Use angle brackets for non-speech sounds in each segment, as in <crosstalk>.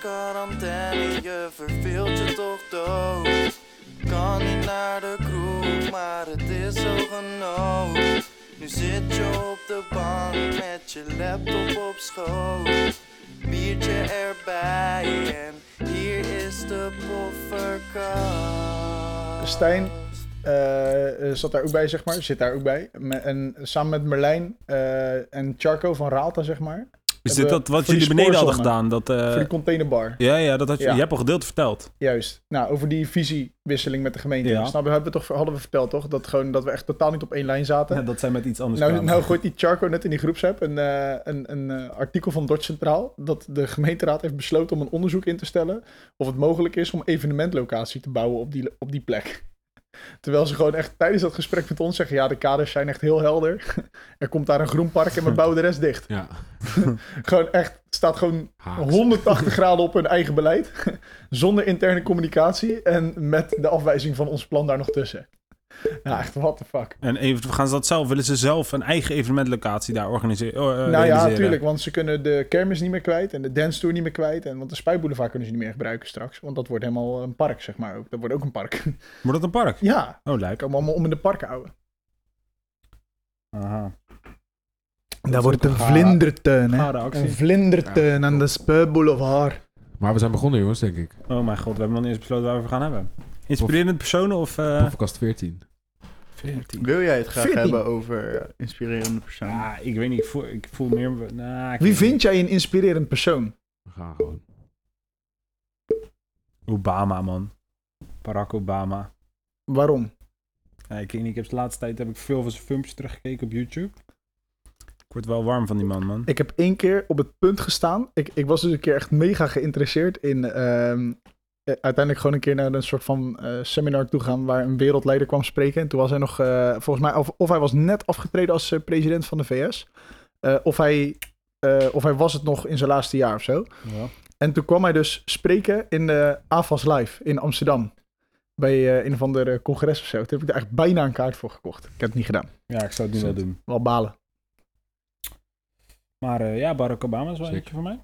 quarantaine, je verveelt je toch dood. Kan niet naar de kroeg, maar het is zo genoeg. Nu zit je op de bank met je laptop op schoot. Biertje erbij en hier is de pofferkast. Stijn eh, zat daar ook bij, zeg maar. Zit daar ook bij. En samen met Merlijn eh, en Charco van Raalta, zeg maar. Is dit dat wat jullie beneden hadden gedaan? Dat, eh, voor die containerbar. ja, ja, dat had je, Ja. je hebt al gedeeld verteld. Juist. Nou, over die visiewisseling met de gemeente. Ja. Snap je, hebben we toch, hadden we verteld, toch? Dat, gewoon, dat we echt totaal niet op één lijn zaten. Ja, dat zijn met iets anders Nou, kwamen. nou gooit die Charco net in die groepsapp een, eh, een, een eh, artikel van Dort Centraal. Dat de gemeenteraad heeft besloten om een onderzoek in te stellen. Of het mogelijk is om evenementlocatie te bouwen op die, op die plek. Terwijl ze gewoon echt tijdens dat gesprek met ons zeggen: ja, de kaders zijn echt heel helder. <laughs> er komt daar een groenpark en we <laughs> bouwen de rest dicht. Ja. <laughs> Gewoon echt, het staat gewoon Haaks. 180 graden op hun eigen beleid. Zonder interne communicatie en met de afwijzing van ons plan daar nog tussen. <laughs> Ja, echt, what the fuck. En even, gaan ze dat zelf? Willen ze zelf een eigen evenementlocatie daar organiseren? eh, nou ja, natuurlijk, want ze kunnen de kermis niet meer kwijt en de dance tour niet meer kwijt. En, want de Spuitboulevard kunnen ze niet meer gebruiken straks. Want dat wordt helemaal een park, zeg maar ook. Dat wordt ook een park. <laughs> Wordt dat een park? ja, Oh, lijkt. komen allemaal om in de parken houden. Aha. Daar wordt wordt een vlindertuin, hè? Een vlindertuin aan de Spuitboulevard. Maar we zijn begonnen, jongens, denk ik. Oh mijn god, we hebben nog niet eens besloten waar we over gaan hebben. Inspirerende personen of... eh Podcast 14. 14? Wil jij het graag 14? hebben over eh, inspirerende personen? Ah, ik weet niet, ik voel, ik voel meer... Nou, ik Wie vind jij een inspirerend persoon? We gaan gewoon. Obama, man. Barack Obama. Waarom? Ja, ik weet niet, ik heb de laatste tijd heb ik veel van zijn filmpjes teruggekeken op YouTube. Ik word wel warm van die man, man. Ik heb één keer op het punt gestaan. Ik, ik was dus een keer echt mega geïnteresseerd in. ehm, eh, uiteindelijk gewoon een keer naar een soort van eh, seminar toe gaan. waar een wereldleider kwam spreken. En toen was hij nog. eh, volgens mij. Of, of hij was net afgetreden als eh, president van de VS. eh, of, hij, eh, of hij was het nog in zijn laatste jaar of zo. Ja. En toen kwam hij dus spreken in de AFAS Live in Amsterdam. Bij eh, een of ander eh, congres of zo. Toen heb ik daar echt bijna een kaart voor gekocht. Ik heb het niet gedaan. ja, ik zou het nu wel doen. Wel balen. Maar eh, ja, Barack Obama is wel Zeker. eentje voor mij.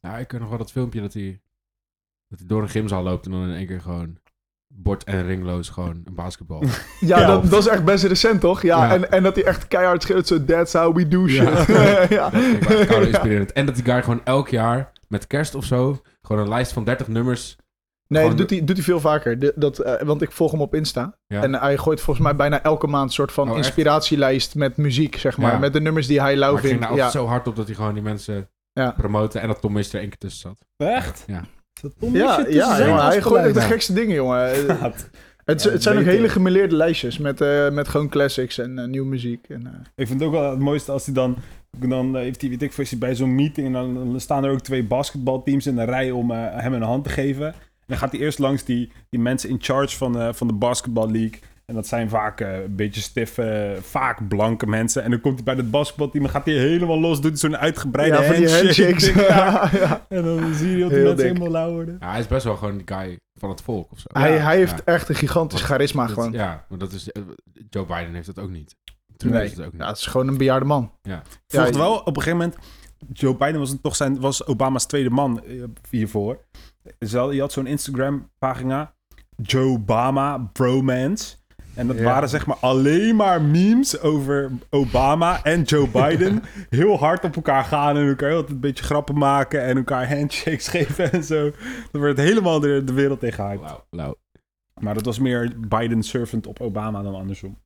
Ja, ik ken nog wel dat filmpje dat hij, dat hij door een gymzaal loopt en dan in één keer gewoon bord en ringloos gewoon een basketbal. <laughs> Ja, Ja. dat, dat is echt best recent, toch? Ja, Ja. En, en dat hij echt keihard schreeuwt zo... That's how we do shit. Ja. <laughs> Ja. Dat inspirerend. En dat die guy gewoon elk jaar met kerst of zo gewoon een lijst van 30 nummers. Nee, Gewoon dat doet hij, doet hij veel vaker. De- dat, eh, want ik volg hem op Insta. Ja. En hij gooit volgens mij bijna elke maand een soort van Oh, inspiratielijst met muziek, zeg maar. Ja. Met de nummers die hij lauw maar ik ging vindt. daar altijd Ja. zo hard op dat hij gewoon die mensen Ja. promoten en dat Tom Mister er één keer tussen zat. Echt? Ja. Dat Ja, ja, tussen zijn jongen, hij gooit echt de gekste dingen, jongen. <laughs> Het, Ja, het zijn ook hele gemêleerde lijstjes met, eh, met gewoon classics en eh, nieuwe muziek. En, eh, Ik vind het ook wel het mooiste als hij dan... Dan heeft hij, weet ik veel, bij zo'n meeting en dan, staan er ook twee basketbalteams in de rij om hem een hand te geven. En dan gaat hij eerst langs die, die mensen in charge van, van de basketball league. En dat zijn vaak eh, een beetje stiffe, vaak blanke mensen. En dan komt hij bij het basketbalteam en gaat hij helemaal los, doet zo'n uitgebreide ja, van die handshake. handshakes. <laughs> Ja. Ja, ja. En dan zie je dat die Heel mensen dik. helemaal lauw worden. Ja, hij is best wel gewoon die guy van het volk of zo. Hij, hij heeft Ja. echt een gigantisch Dat- charisma Dat- gewoon. Ja, maar dat is... eh, Joe Biden heeft dat ook niet. Trump Nee, heeft het ook niet. Ja, het is gewoon een bejaarde man. Ja, wel op een gegeven moment. Joe Biden was toch zijn, was Obama's tweede man eh, hiervoor. Je had zo'n Instagram-pagina. Joe Obama Bromance. En dat Ja. waren zeg maar alleen maar memes over Obama en Joe <laughs> Biden. heel hard op elkaar gaan en elkaar altijd een beetje grappen maken en elkaar handshakes <laughs> geven en zo. Dat werd helemaal de, de wereld tegen gehyped. Lauw, lauw. Maar dat was meer Biden servant op Obama dan andersom.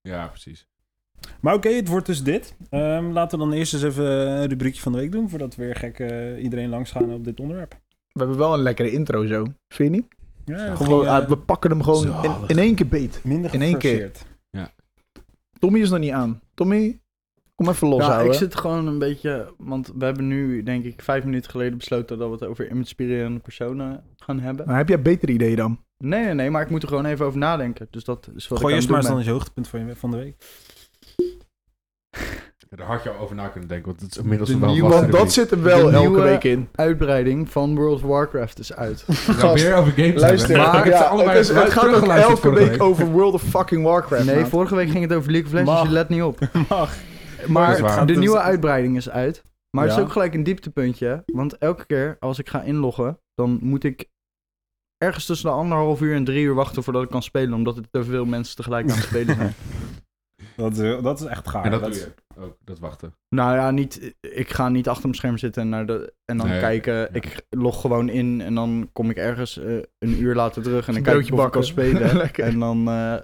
Ja, precies. Maar oké, het wordt dus dit. Ehm, laten we dan eerst eens even een rubriekje van de week doen... voordat we weer gek eh, iedereen langs gaan op dit onderwerp. We hebben wel een lekkere intro zo. Vind je niet? Ja, Gewoon, ging, eh, ah, we pakken hem gewoon in, één keer beet. minder in één keer. geforceerd. Tommy is nog niet aan. Tommy, kom even los Ja, houden. ik zit gewoon een beetje... Want we hebben nu, denk ik, vijf minuten geleden besloten... dat we het over inspirerende personen gaan hebben. Maar heb jij betere ideeën dan? Nee, nee, nee, maar ik moet er gewoon even over nadenken. Dus dat is wat Gooi ik eerst maar eens dan het hoogtepunt van, je, van de week. Ja, Daar had je al over na kunnen denken, want het is inmiddels De een wel nieuwe- Want dat zit er wel De elke week in. Uitbreiding van World of Warcraft is uit. <laughs> Gast, weer over games Luister, hebben. Maar- ik heb ze ja, allebei het, is, het gaat ook elke week over World of fucking Warcraft. Nee, maat. vorige week ging het over League of Legends, Mag. dus je let niet op. <laughs> Mag. Maar de Dus- nieuwe uitbreiding is uit. Maar het is ook gelijk een dieptepuntje. Want elke keer als ik ga inloggen, dan moet ik ergens tussen de anderhalf uur en drie uur wachten voordat ik kan spelen, omdat er te veel mensen tegelijk aan het spelen zijn. <laughs> Dat is, dat is echt gaar. En dat Dat doe is- je ook, dat wachten. nou ja, niet, ik ga niet achter mijn scherm zitten en, naar de, en dan Nee, kijken. ja. Ik log gewoon in en dan kom ik ergens eh, een uur later terug en dan Een kijk ik of ik kan bakken. spelen. <laughs> En dan, eh,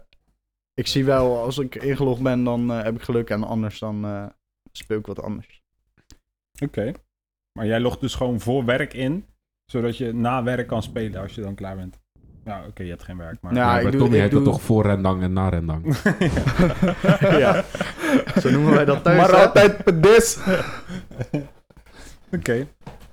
ik zie wel, als ik ingelogd ben, dan eh, heb ik geluk. En anders dan eh, speel ik wat anders. Oké. Maar jij logt dus gewoon voor werk in, zodat je na werk kan spelen als je dan klaar bent. Ja, oké, je hebt geen werk, maar... Ja, doe- Tommy ik heet doe- dat toch voor rendang en na rendang. <laughs> <laughs> ja, <laughs> zo noemen wij dat thuis. Maar hè? altijd pedis. Oké.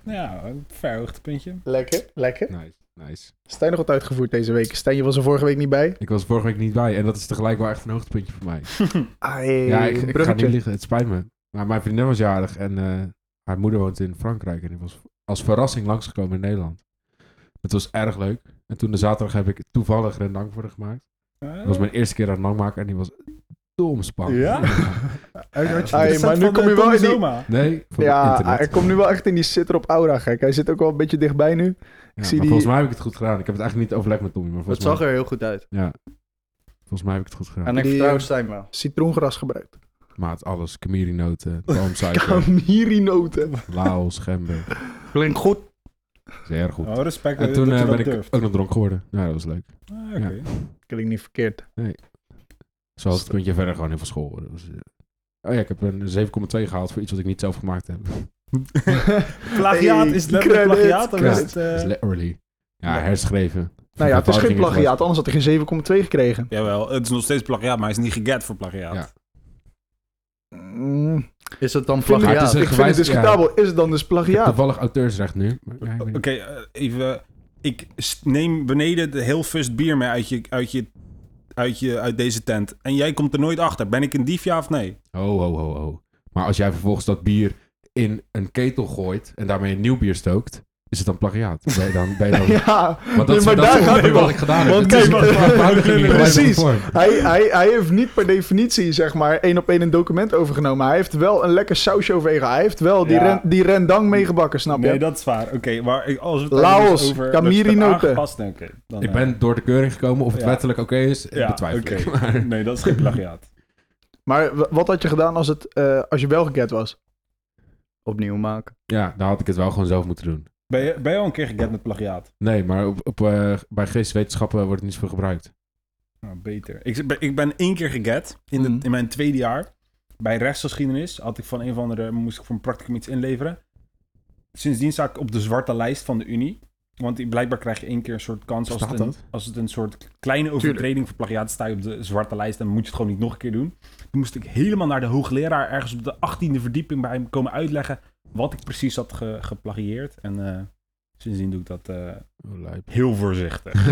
Nou Ja, een ver hoogtepuntje. Lekker, lekker. Nice, nice. Stijn nog wat uitgevoerd deze week. Stijn, je was er vorige week niet bij. Ik was vorige week niet bij en dat is tegelijk wel echt een hoogtepuntje voor mij. <laughs> Ai, ja, ik, ik ga niet liggen, het spijt me. Maar mijn vriendin was jarig en eh, haar moeder woont in Frankrijk. En ik was als verrassing langsgekomen in Nederland. Het was erg leuk. En toen de zaterdag heb ik toevallig rendang voor haar gemaakt. Dat was mijn eerste keer rendang maken en die was spannend. Ja? <laughs> Maar nu kom je wel in die... Nee, van Ja, internet. hij komt nu wel echt in die sitter op aura, gek. Hij zit ook wel een beetje dichtbij nu. Ja, zie die- Volgens mij heb ik het goed gedaan. Ik heb het eigenlijk niet overlegd met Tommy, maar Het volgens zag mij... er heel goed uit. Ja, volgens mij heb ik het goed gedaan. En ik Die, vertrouw eh, Stijn wel. Citroengras gebruikt. Maat, alles. Kamiri-noten, <laughs> palmsuiker, Kamiri-noten. laos, gember. Klinkt goed. Zeer goed. Oh, respect En dat toen je eh, dat ben ik durft. ook nog dronken geworden. Ja, dat was leuk. Ah, Oké. Klinkt niet verkeerd. Zoals het puntje verder gewoon heel veel school. Was, eh, Oh ja, ik heb een 7,2 gehaald voor iets wat ik niet zelf gemaakt heb. <laughs> Plagiaat, Hey, is het letterlijk credit, plagiaat? Of is het, eh, is literally. Ja, herschreven. Nou ja, het is geen plagiaat, anders had hij geen 7,2 gekregen. Jawel, het is nog steeds plagiaat, maar hij is niet geget voor plagiaat. Ja. Mm, Is het dan plagiaat? het is ik vind het discutabel. Is het dan dus plagiaat? toevallig auteursrecht nu. maar ja, ik weet Oké, niet. eh, even. Ik neem beneden de heel fust bier mee uit, je, uit, je, uit, je, uit deze tent. En jij komt er nooit achter. Ben ik een dief, ja of nee? Ho, ho, ho, ho. Maar als jij vervolgens dat bier in een ketel gooit en daarmee een nieuw bier stookt, is het dan plagiaat? Ben je dan... Ben je <laughs> dan Ja, dat nee, maar dat daar is gaat het wat ik gedaan heb. Want Het is kijk, <laughs> precies. Hij, hij, hij heeft niet per definitie, zeg maar, één op één een document overgenomen. Hij heeft wel een lekker sausje overheen. Hij heeft wel die, Ja. ren, die rendang meegebakken, snap je? Nee, dat is waar. Oké, maar als we het Laos, dus over... oké, dan, Ik eh, ben door de keuring gekomen. Of het Ja. wettelijk oké is, Ja, betwijfel oké. ik. <laughs> Maar- Nee, dat is geen plagiaat. Maar wat had je gedaan als, het, eh, als je wel geget was? Opnieuw maken. Ja, dan had ik het wel gewoon zelf moeten doen. Ben je, ben je al een keer geget met plagiaat? Nee, maar op, op, eh, bij geesteswetenschappen wordt het niet zoveel gebruikt. Nou, beter. Ik ben, ik ben één keer geget in, de, Mhm. in mijn tweede jaar. Bij rechtsgeschiedenis had ik van een of andere... moest ik voor een practicum iets inleveren. Sindsdien sta ik op de zwarte lijst van de Unie. Want blijkbaar krijg je één keer een soort kans... Als het, een, als het een soort kleine overtreding voor plagiaat is, sta je op de zwarte lijst... en moet je het gewoon niet nog een keer doen. Toen moest ik helemaal naar de hoogleraar... ergens op de achttiende verdieping bij hem komen uitleggen... wat ik precies had ge, geplagieerd. En eh, sindsdien doe ik dat eh, Oh, heel voorzichtig. <laughs>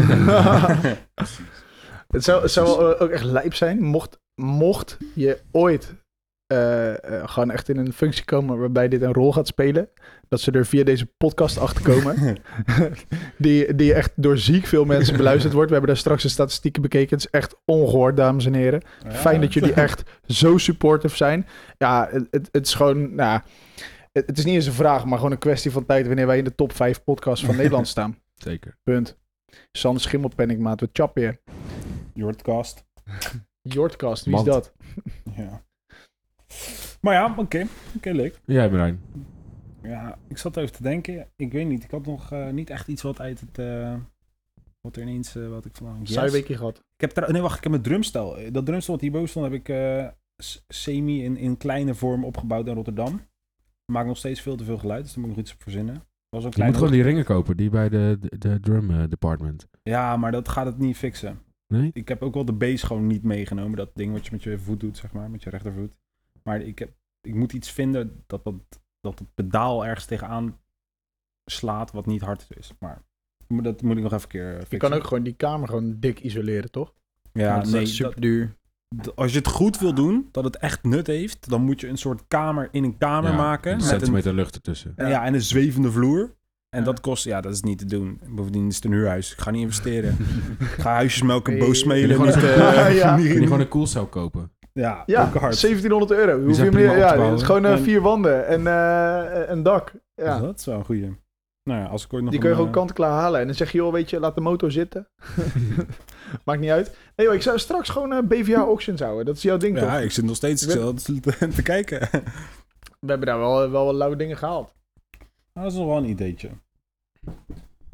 Het zou, het zou ook echt lijp zijn, mocht, mocht je ooit eh, eh, gewoon echt in een functie komen waarbij dit een rol gaat spelen, dat ze er via deze podcast achter komen, <laughs> die, die echt door ziek veel mensen beluisterd wordt. We hebben daar straks de statistieken bekeken. Het is echt ongehoord, dames en heren. Fijn dat jullie echt zo supportive zijn. Ja, het, het, het is gewoon, nou, het, het is niet eens een vraag, maar gewoon een kwestie van tijd wanneer wij in de top 5 podcasts van Nederland <laughs> staan. Zeker. Punt. Sander Schimmelpenning, maat, we chappen je. Jordcast. Jordcast, wie Mand. is dat? Ja. Maar ja, oké. Oké, leuk. Jij, Marijn. Ja, ik zat even te denken. Ik weet niet. Ik had nog eh, niet echt iets wat uit het... eh, wat er ineens... eh, wat ik vandaan... Yes. Saai weekje gehad. Ik heb er, nee, wacht. Ik heb mijn drumstel. Dat drumstel wat hierboven stond heb ik eh, semi in, in kleine vorm opgebouwd in Rotterdam. Maakt nog steeds veel te veel geluid, dus daar moet ik nog iets op verzinnen. Was Je moet gewoon die ringen kopen, die bij de, de, de drum eh, department. Ja, maar dat gaat het niet fixen. Nee? Ik heb ook wel de base gewoon niet meegenomen. Dat ding wat je met je voet doet, zeg maar. Met je rechtervoet. Maar ik, heb, ik moet iets vinden dat, dat, dat het pedaal ergens tegenaan slaat wat niet hard is. Maar dat moet ik nog even een keer eh, fixen. Je kan ook gewoon die kamer gewoon dik isoleren, toch? Ja, dat is nee, echt super dat- duur. Als je het goed wil doen, dat het echt nut heeft, dan moet je een soort kamer in een kamer Ja, maken. Een Met een, centimeter lucht ertussen. ja. en een zwevende vloer. En Ja. dat kost, ja, dat is niet te doen. Bovendien is het een huurhuis. Ik ga niet investeren. <laughs> ik ga huisjes melken, boos Kun je smelen. gewoon eh, <laughs> Ja. niet- Kun je gewoon een koelcel kopen? ja, Ja, ook hard. 1700 euro. Hoe zijn veel prima meer? Ja, het is gewoon eh, vier wanden en eh, een dak. Ja. Dus dat is wel een goeie. Nou ja, als ik ooit nog Die kun je een, gewoon eh, kant-klaar halen. En dan zeg je, joh, weet je, laat de motor zitten. <laughs> Maakt niet uit. Nee joh, ik zou straks gewoon een BVA auctions houden. Dat is jouw ding Ja, toch? ik zit nog steeds ben- te, te kijken. We hebben daar wel, wel wat lauwe dingen gehaald. Ah, dat is nog wel een ideetje.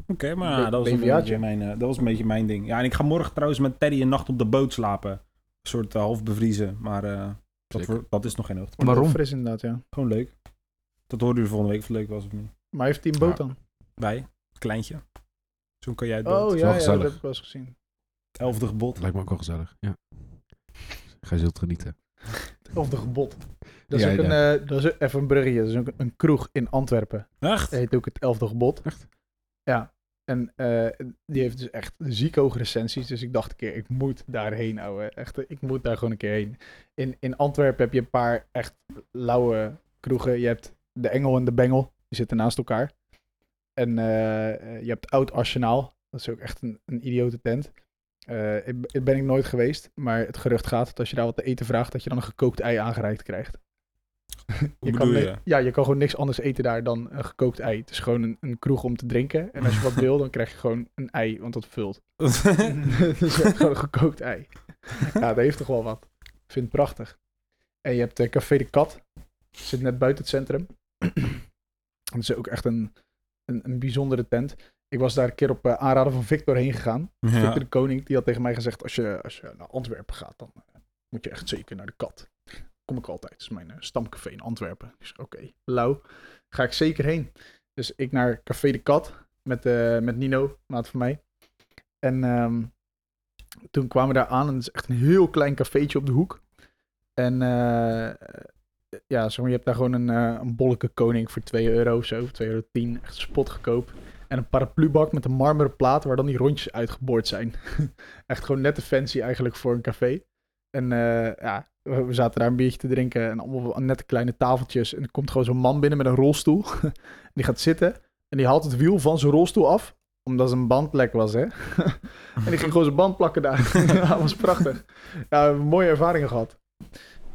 Oké, maar ja, dat, was een mijn, eh, dat was een beetje mijn ding. Ja, en ik ga morgen trouwens met Teddy een nacht op de boot slapen. Een soort eh, half bevriezen, maar eh, dat, dat is nog geen hoogte. Waarom? Fris inderdaad, ja. Gewoon leuk. Dat hoorde u volgende week of het leuk was of niet. Maar heeft hij een boot Ja. dan? Bij, kleintje. Zo kan jij het. Oh ja, wel ja, dat heb ik wel eens gezien. Elfde gebod. Lijkt me ook wel gezellig. Ja. Ga je zult genieten. <laughs> Of de gebod. Dat is Ja, ook een, eh, dat is even een bruggetje. Dat is ook een kroeg in Antwerpen. Echt? Dat heet ook het Elfde Gebod. Echt? Ja. En eh, die heeft dus echt ziek hoge recensies. Dus ik dacht een keer, ik moet daarheen, ouwe. Echt, ik moet daar gewoon een keer heen. In, in Antwerpen heb je een paar echt lauwe kroegen. Je hebt de Engel en de Bengel. Die zitten naast elkaar. En eh, eh, je hebt Oud Arsenaal. Dat is ook echt een, een idiote tent. Eh, ik, ben ik nooit geweest. Maar het gerucht gaat dat als je daar wat te eten vraagt, dat je dan een gekookt ei aangereikt krijgt. Hoe kan je? Ja, je kan gewoon niks anders eten daar dan een gekookt ei. Het is gewoon een, een kroeg om te drinken. En als je wat wil, dan krijg je gewoon een ei, want dat vult. <laughs> <laughs> dus ja, gewoon een gekookt ei. Ja, dat heeft toch wel wat. Ik vind het prachtig. En je hebt eh, Café de Kat. Zit net buiten het centrum. <clears throat> dat is ook echt een, een, een bijzondere tent. Ik was daar een keer op eh, aanraden van Victor heen gegaan. Victor de Koning, die had tegen mij gezegd... als je, als je naar Antwerpen gaat, dan eh, moet je echt zeker naar de Kat. Kom ik altijd. Dat is mijn eh, stamcafé in Antwerpen. Dus oké, lauw. Ga ik zeker heen. Dus ik naar Café de Kat met, eh, met Nino, maat van mij. En ehm, toen kwamen we daar aan en het is echt een heel klein cafeetje op de hoek. En ja, zeg je hebt daar gewoon een, eh een bolleke koning voor 2 euro of zo, 2,10 euro. Echt spotgekoop. En een paraplubak met een marmeren plaat waar dan die rondjes uitgeboord zijn. <laughs> echt gewoon net te fancy eigenlijk voor een café. En eh, ja, we, zaten daar een biertje te drinken en allemaal nette kleine tafeltjes. En er komt gewoon zo'n man binnen met een rolstoel. <laughs> Die gaat zitten en die haalt het wiel van zijn rolstoel af. Omdat zijn band lek was, hè. <laughs> en die ging gewoon zijn band plakken daar. dat was prachtig. Ja, we hebben mooie ervaringen gehad.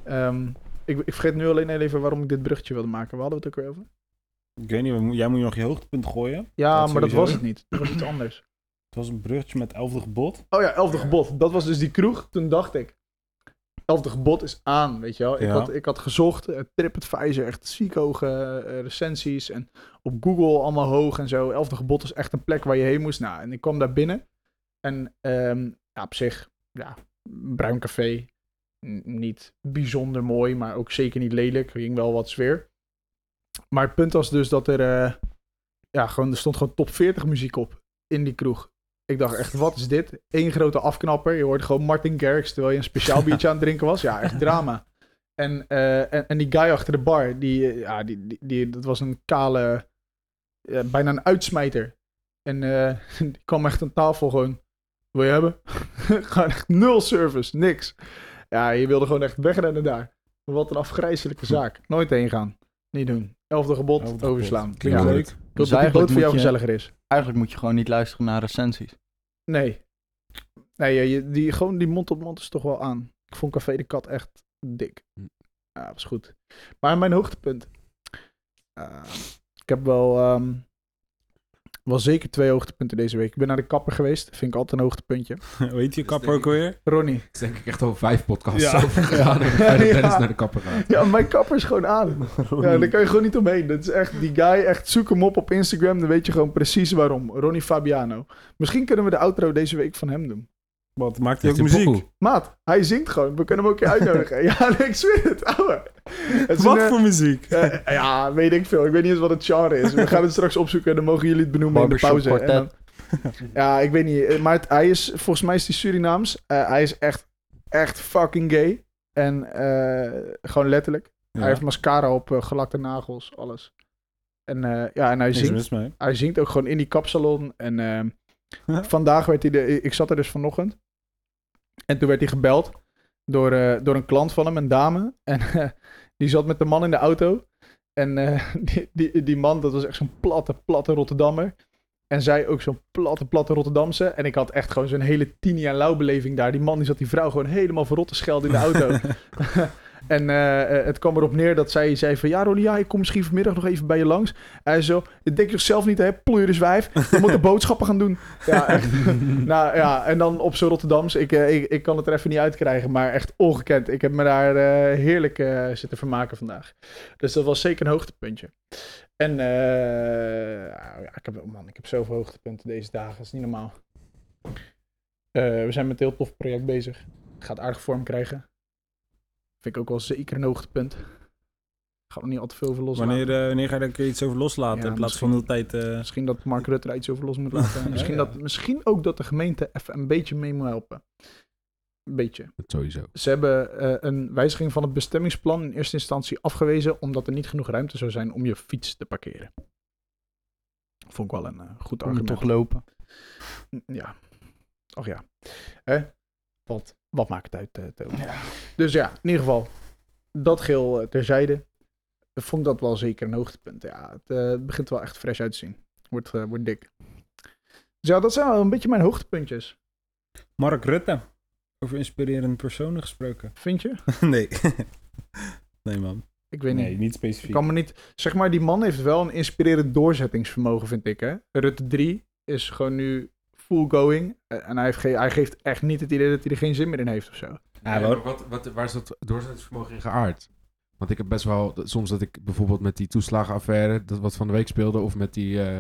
Ehm, ik, ik vergeet nu alleen even waarom ik dit bruggetje wilde maken. Waar hadden we het ook weer over? Ik weet niet, jij moet nog je hoogtepunt gooien. Ja, Dat maar dat was het niet. Dat was iets anders. Het was een bruggetje met elfde gebod. Oh ja, Elfde Gebod. Dat was dus die kroeg. Toen dacht ik, Elfde Gebod is aan, weet je wel. Ik, Ja. had, ik had gezocht, uh, TripAdvisor, echt ziek hoge eh, recensies. En op Google allemaal hoog en zo. Elfde Gebod is echt een plek waar je heen moest. Nou, en ik kwam daar binnen. En ehm, ja, op zich, ja, bruin café. Niet bijzonder mooi, maar ook zeker niet lelijk. Er ging wel wat sfeer. Maar het punt was dus dat er, eh, ja, gewoon, er stond gewoon top 40 muziek op in die kroeg. Ik dacht echt, wat is dit? Eén grote afknapper. Je hoort gewoon Martin Garrix terwijl je een speciaal biertje aan het drinken was. Ja, echt <laughs> drama. En, eh, en, en die guy achter de bar, die, eh, ja, die, die, die, dat was een kale, bijna een uitsmijter. En <laughs> die kwam echt aan tafel gewoon, wil je hebben? <laughs> gewoon echt nul service, niks. Ja, je wilde gewoon echt wegrennen daar. Wat een afgrijzelijke zaak. Nooit heen gaan. Niet doen. Elfde gebod, Elfde gebod. overslaan. Klinkt Ja, leuk. Ik hoop Dus dat die boot voor jou je- gezelliger is. Eigenlijk moet je gewoon niet luisteren naar recensies. Nee. Nee, je- je, die, gewoon die mond op mond is toch wel aan. Ik vond Café de Kat echt dik. Hm. Ja, was goed. Maar mijn hoogtepunt. Eh, ik heb wel, ehm, wel zeker twee hoogtepunten deze week. Ik ben naar de kapper geweest. Vind ik altijd een hoogtepuntje. <laughs> Hoe heet je kapper ook alweer? Ronnie. Het is denk ik echt al vijf podcasts Ja. over gegaan. En Ja. <laughs> Naar de kapper gaat. Ja, mijn kapper is gewoon aan. <laughs> Ja, daar kan je gewoon niet omheen. Dat is echt, die guy, echt zoek hem op op Instagram. Dan weet je gewoon precies waarom. Ronnie Fabiano. Misschien kunnen we de outro deze week van hem doen. Wat maakt hij ook muziek? pokoe? Maat, hij zingt gewoon. We kunnen hem ook een keer uitnodigen. <laughs> ja, ik zweer het, ouwe. Het Wat een, eh, voor muziek? eh, ja, weet ik veel. Ik weet niet eens wat het genre is. We gaan het straks opzoeken en dan mogen jullie het benoemen in de Barbershop pauze. Dan- <laughs> ja, ik weet niet. Eh, Maar het- hij is, volgens mij is hij Surinaams. Eh, hij is echt, echt fucking gay. En eh, gewoon letterlijk. Hij heeft mascara op, eh, gelakte nagels, alles. En eh, ja, en hij zingt, hij zingt ook gewoon in die kapsalon. En ehm, vandaag werd hij de... Ik zat er dus vanochtend. En toen werd hij gebeld door, eh, door een klant van hem, een dame. En eh, die zat met de man in de auto. En eh, <laughs> die, die, die man, dat was echt zo'n platte, platte Rotterdammer. En zij ook zo'n platte, platte Rotterdamse. En ik had echt gewoon zo'n hele tien jaar lauw beleving daar. Die man die zat die vrouw gewoon helemaal verrot te schelden in de auto. <laughs> En eh, eh, het kwam erop neer dat zij zei van... Ja, Ronnie, ja, ik kom misschien vanmiddag nog even bij je langs. Hij zo, dit denk zelf niet, hè? Je moet de boodschappen gaan doen. Ja, echt. <laughs> nou ja, en dan op zo'n Rotterdams. Ik, eh, ik, ik kan het er even niet uitkrijgen, maar echt ongekend. Ik heb me daar heerlijk zitten vermaken vandaag. Dus dat was zeker een hoogtepuntje. En eh, ja, ik, heb, man, ik heb zoveel hoogtepunten deze dagen. Dat is niet normaal. We zijn met een heel tof project bezig. Gaat aardig vorm krijgen. Vind ik ook wel zeker een hoogtepunt. Ga er niet al te veel over loslaten. Wanneer, eh, wanneer ga je daar iets over loslaten? Ja, in plaats van de tijd... eh, Misschien dat Mark Rutte er iets over los moet laten. <laughs> misschien, ja. Dat, misschien ook dat de gemeente even een beetje mee moet helpen. Een beetje. Dat sowieso. Ze hebben eh, een wijziging van het bestemmingsplan in eerste instantie afgewezen, omdat er niet genoeg ruimte zou zijn om je fiets te parkeren. Vond ik wel een eh, goed argument. toch lopen. Ja. Och ja. Hè? Wat, wat maakt het uit, eh, Toon? Dus ja, in ieder geval. Dat geel eh, terzijde. Vond ik dat wel zeker een hoogtepunt. Ja, het eh, het begint wel echt fresh uit te zien. Wordt, wordt dik. Dus ja, dat zijn wel een beetje mijn hoogtepuntjes. Mark Rutte. Over inspirerende personen gesproken. Vind je? <laughs> nee. nee, man. Ik weet niet. Nee, niet Ik specifiek. kan me niet... Zeg maar, die man heeft wel een inspirerend doorzettingsvermogen, vind ik, hè? Rutte 3 is gewoon nu full going. eh, En hij, heeft ge- hij geeft echt niet het idee dat hij er geen zin meer in heeft of zo. Ja, Nee, hoor. maar wat, wat, waar is dat doorzettingsvermogen in geaard? Want ik heb best wel, soms dat ik bijvoorbeeld met die toeslagenaffaire, dat wat van de week speelde, of met die, eh,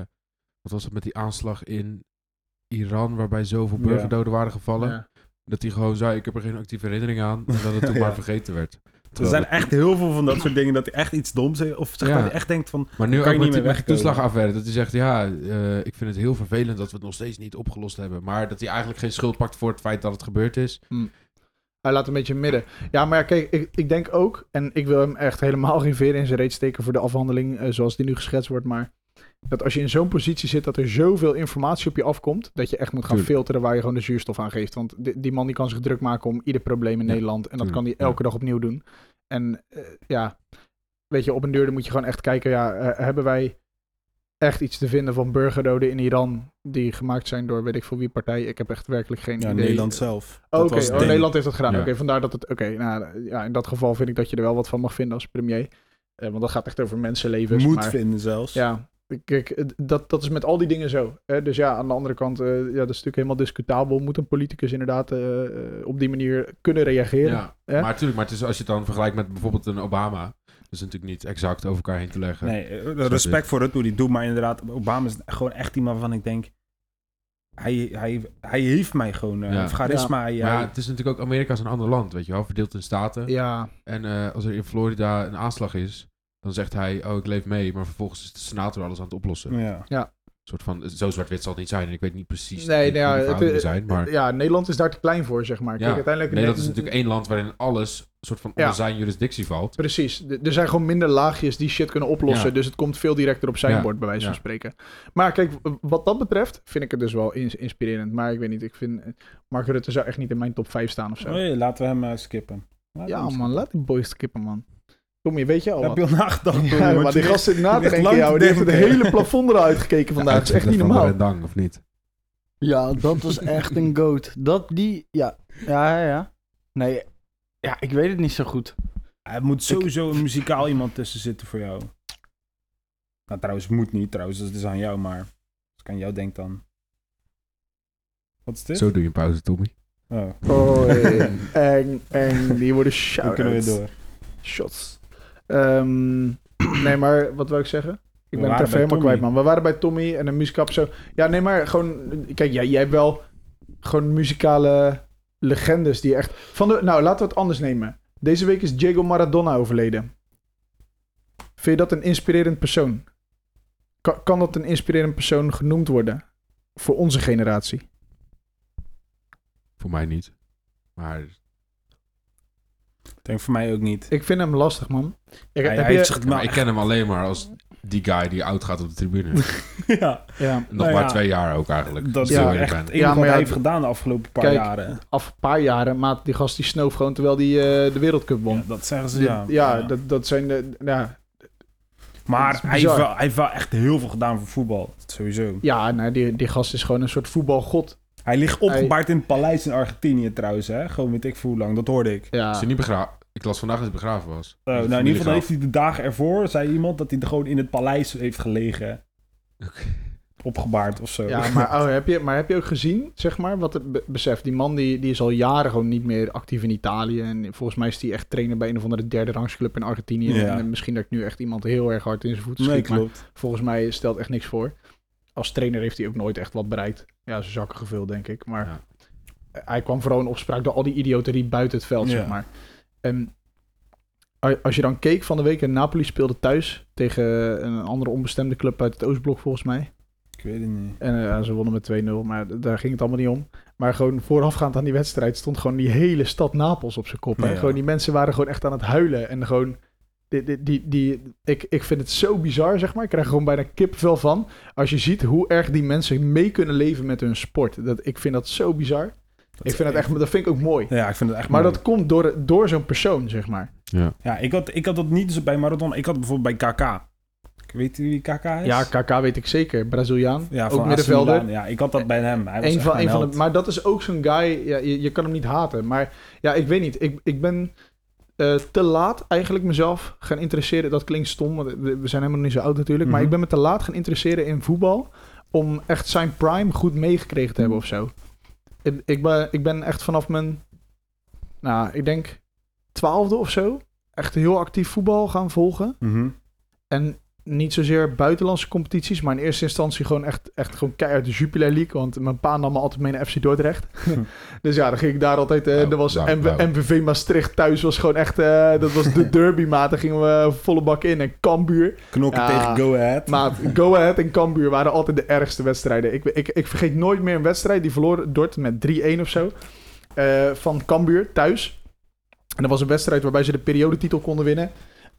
wat was het, met die aanslag in Iran, waarbij zoveel Ja. burgerdoden waren gevallen, Ja. dat hij gewoon zei, ik heb er geen actieve herinnering aan, en dat het <laughs> toen Ja. maar vergeten werd. Er zijn echt heel veel van dat soort dingen dat hij echt iets doms heeft. Of zeg Ja. maar, echt denkt van... Maar nu kan ook je niet meer met wegkomen. toeslagenaffaire, dat hij zegt, ja, eh, ik vind het heel vervelend dat we het nog steeds niet opgelost hebben, maar dat hij eigenlijk geen schuld pakt voor het feit dat het gebeurd is. Hij laat een beetje midden. Ja, maar ja, kijk, ik, ik denk ook, en ik wil hem echt helemaal geen veren in zijn reet steken voor de afhandeling eh, zoals die nu geschetst wordt, maar dat als je in zo'n positie zit dat er zoveel informatie op je afkomt, dat je echt moet gaan Tuurlijk. filteren waar je gewoon de zuurstof aan geeft. Want die, die man die kan zich druk maken om ieder probleem in Ja, Nederland en dat kan hij elke dag opnieuw doen. En eh, ja, weet je, op een deur moet je gewoon echt kijken, ja, eh, hebben wij echt iets te vinden van burgerdoden in Iran die gemaakt zijn door weet ik veel wie partij? Ik heb echt werkelijk geen Ja, idee. Nederland zelf. Oh, Oké, oh. Nederland heeft dat gedaan. Ja. Oké, vandaar dat het... Oké, nou ja, in dat geval vind ik dat je er wel wat van mag vinden als premier. Eh, want dat gaat echt over mensenlevens. Moet maar, vinden zelfs. Ja, kijk, dat, dat is met al die dingen zo. Hè? Dus ja, aan de andere kant, eh, ja, dat is natuurlijk helemaal discutabel. Moet een politicus inderdaad eh, eh, op die manier kunnen reageren? Ja, maar natuurlijk, maar het is, als je het dan vergelijkt met bijvoorbeeld een Obama, dat is natuurlijk niet exact over elkaar heen te leggen. Nee, respect voor het hoe hij doet. Maar inderdaad, Obama is gewoon echt iemand waarvan ik denk... Hij, hij, hij heeft mij gewoon. eh Ja. charisma. hij- Maar ja, hij- het is natuurlijk ook Amerika is een ander land, weet je wel, verdeeld in staten. Ja, En eh, als er in Florida een aanslag is, dan zegt hij, oh ik leef mee, maar vervolgens is de senator alles aan het oplossen. ja. Een soort van, zo zwart-wit zal het niet zijn en ik weet niet precies nee, hoe nou ja, het, zijn, maar ja, Nederland is daar te klein voor, zeg maar. Kijk, Ja, uiteindelijk... Nederland is natuurlijk één land waarin alles een soort van Ja. onder zijn jurisdictie valt. Precies. Er zijn gewoon minder laagjes die shit kunnen oplossen. Ja. Dus het komt veel directer op zijn Ja. bord, bij wijze van Ja. spreken. Maar kijk, wat dat betreft vind ik het dus wel ins- inspirerend. Maar ik weet niet, ik vind... Mark Rutte zou echt niet in mijn top 5 staan of zo. Ja, laten we hem eh, skippen. Laten ja hem man, laat die boys skippen, man. Kom je, weet je al Heb je al nagedacht? Ja, maar die gast zit na te denken, jou. Die heeft het hele plafond eruit gekeken vandaag. Dat is echt niet normaal. Rendang, of niet? Ja, dat was echt een goat. Dat die, ja, ja, ja, ja. Nee, ja, ik weet het niet zo goed. Er moet sowieso een muzikaal iemand tussen zitten voor jou. Nou, trouwens, moet niet. Trouwens, dat is aan jou, maar als ik aan jou denk dan. Wat is dit? Zo doe je een pauze, Tommy. Oh, Oh, eng, eng. Die worden dan kunnen we shout door. Shots. Ehm, nee, maar wat wil ik zeggen? Ik ben het even helemaal Tommy. kwijt, man. We waren bij Tommy en een muzikap zo. Ja, nee, maar gewoon... Kijk, jij, jij hebt wel gewoon muzikale legendes die echt... Van de, nou, laten we het anders nemen. Deze week is Diego Maradona overleden. Vind je dat een inspirerend persoon? Kan, kan dat een inspirerend persoon genoemd worden? Voor onze generatie? Voor mij niet. Maar Ik denk voor mij ook niet. Ik vind hem lastig, man. Ik, Hij, heb hij je- heeft zich maar nou ik ken hem alleen maar als die guy die oud gaat op de tribune. <laughs> ja, ja, Nog Nou maar ja, twee jaar ook eigenlijk. dat is ik Ja. echt ben. het enige Ja, maar hij heeft gedaan de afgelopen paar kijk, jaren. af een paar jaren, maat, die gast die snoof gewoon terwijl die eh, de wereldcup won. Ja, dat zeggen ze, ja. ja, Dat, dat zijn de. Ja, Maar hij heeft, wel, hij heeft wel echt heel veel gedaan voor voetbal. Sowieso. ja nou, die, die gast is gewoon een soort voetbalgod. Hij ligt opgebaard in het paleis in Argentinië trouwens, hè? Gewoon weet ik voor hoe lang, dat hoorde ik. Ja, Is hij niet begraven? Ik las vandaag dat hij begraven was. Oh, nou, in ieder geval heeft hij de dagen ervoor, zei iemand, dat hij er gewoon in het paleis heeft gelegen. Opgebaard of zo. Ja, maar, oh, heb je, maar heb je ook gezien, zeg maar, wat het be- besef? Die man die, die is al jaren gewoon niet meer actief in Italië. En volgens mij is hij echt trainer bij een of andere derde rangsclub in Argentinië. Ja. En misschien dat ik nu echt iemand heel erg hard in zijn voeten nee, schiet. maar klopt. volgens mij stelt echt niks voor. Als trainer heeft hij ook nooit echt wat bereikt. Ja, zijn zakken gevuld, denk ik. Maar Ja. hij kwam vooral in opspraak door al die idioterie buiten het veld, Ja. zeg maar. En als je dan keek van de week en Napoli speelde thuis tegen een andere onbestemde club uit het Oostblok, volgens mij. Ik weet het niet. En eh, ze wonnen met 2-0, maar daar ging het allemaal niet om. Maar gewoon voorafgaand aan die wedstrijd stond gewoon die hele stad Napels op zijn kop. Ja. Gewoon die mensen waren gewoon echt aan het huilen. En gewoon, die, die, die, die, ik, ik vind het zo bizar, zeg maar. Ik krijg er gewoon bijna kipvel van. Als je ziet hoe erg die mensen mee kunnen leven met hun sport. Dat, ik vind dat zo bizar. ik vind dat echt, dat vind ik ook mooi. Ja, ik vind het echt Maar mooi. dat komt door, door zo'n persoon, zeg maar. Ja. Ja, ik had, ik had dat niet dus bij Maradona. Ik had bijvoorbeeld bij KK. Weet wie KK is? Ja, KK weet ik zeker. Braziliaan, Ja, ook middenvelder. Milan. Ja, ik had dat bij hem. Hij was Een van, een van de, maar dat is ook zo'n guy, ja, je, je kan hem niet haten. Maar ja, ik weet niet. Ik, ik ben eh, te laat eigenlijk mezelf gaan interesseren. Dat klinkt stom, want we zijn helemaal niet zo oud natuurlijk. Maar Mhm. ik ben me te laat gaan interesseren in voetbal. Om echt zijn prime goed meegekregen te hebben of zo. Ik, ik, ben, ik ben echt vanaf mijn, nou, ik denk twaalfde of zo. Echt heel actief voetbal gaan volgen. Mhm. En niet zozeer buitenlandse competities, maar in eerste instantie gewoon echt, echt gewoon keihard de Jupiler League. Want mijn pa nam me altijd mee naar FC Dordrecht. <laughs> dus ja, dan ging ik daar altijd... eh Wauw, dat was wauw, MV wauw. MVV Maastricht thuis was gewoon echt... eh, dat was de <laughs> derby, maat. Daar gingen we volle bak in. En Cambuur. Knokken Ja, tegen Go Ahead. Maat, Go Ahead en Cambuur waren altijd de ergste wedstrijden. Ik, ik, ik vergeet nooit meer een wedstrijd. Die verloor Dort met 3-1 of zo. eh, van Cambuur thuis. En dat was een wedstrijd waarbij ze de periodetitel konden winnen.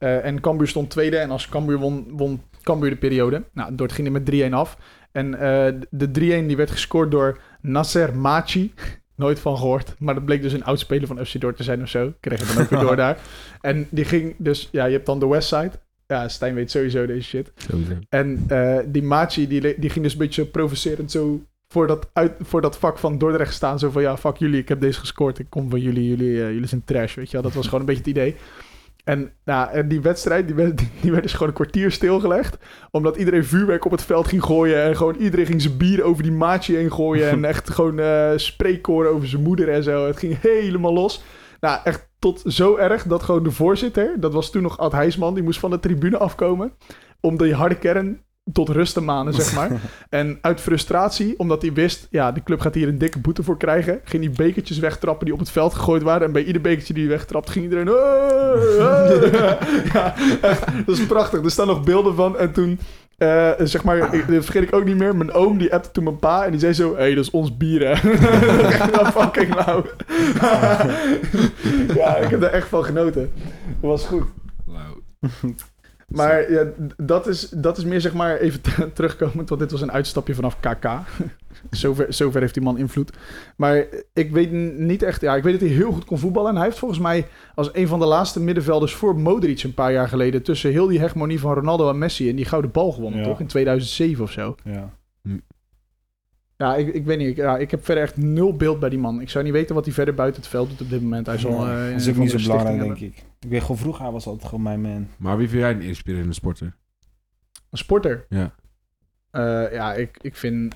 Eh, en Cambuur stond tweede. En als Cambuur won, won Cambuur de periode. Nou, Dort ging er met 3-1 af. En eh, de 3-1 die werd gescoord door Nasser Machi. <laughs> Nooit van gehoord. Maar dat bleek dus een oud-speler van FC Dort te zijn of zo. Kreeg het dan ook weer door <laughs> daar. En die ging dus... Ja, je hebt dan de Westside. Ja, Stijn weet sowieso deze shit. Sowieso. En eh, die Machi, die, die ging dus een beetje provocerend zo voor dat, uit, voor dat vak van Dordrecht staan. Zo van, ja, fuck jullie, ik heb deze gescoord. Ik kom van jullie, jullie, jullie zijn trash, weet je wel. Dat was gewoon een beetje het idee. En, nou, en die wedstrijd, die werd, <laughs> die werd dus gewoon een kwartier stilgelegd. Omdat iedereen vuurwerk op het veld ging gooien. En gewoon iedereen ging zijn bier over die Machi heen gooien. En <laughs> echt gewoon eh spreekkoren over zijn moeder en zo. Het ging helemaal los. Nou, echt tot zo erg dat gewoon de voorzitter, dat was toen nog Ad Heijsman, die moest van de tribune afkomen. Om die harde kern tot rust te manen, zeg maar. <laughs> en uit frustratie, omdat hij wist, ja, de club gaat hier een dikke boete voor krijgen, ging hij bekertjes wegtrappen die op het veld gegooid waren. En bij ieder bekertje die hij wegtrapt, ging iedereen... <laughs> Ja, echt, dat is prachtig. Er staan nog beelden van. En toen, eh, zeg maar, ik, dat vergeet ik ook niet meer. Mijn oom, die appte toen mijn pa en die zei zo... Hé, hey, dat is ons bier, hè. <laughs> echt wel fucking lauw. ja, ik heb er echt van genoten. Dat was goed. Lauw. Maar ja, dat, is, dat is meer zeg maar even <laughs> terugkomend, want dit was een uitstapje vanaf KK. <laughs> zover, zover heeft die man invloed. Maar ik weet niet echt, ja, ik weet dat hij heel goed kon voetballen. En hij heeft volgens mij als een van de laatste middenvelders voor Modric een paar jaar geleden tussen heel die hegemonie van Ronaldo en Messi en die gouden bal gewonnen, Ja. toch? In 2007 of zo. Ja. Ja, ik, ik weet niet. Ik, ja, ik heb verder echt nul beeld bij die man. Ik zou niet weten wat hij verder buiten het veld doet op dit moment. Hij zal Ja, eh, in dat is een ook niet zo belangrijk, denk ik. Ik weet gewoon, vroeger hij was altijd gewoon mijn man. Maar wie vind jij een inspirerende sporter? Een sporter. Ja. Eh, ja, ik, ik vind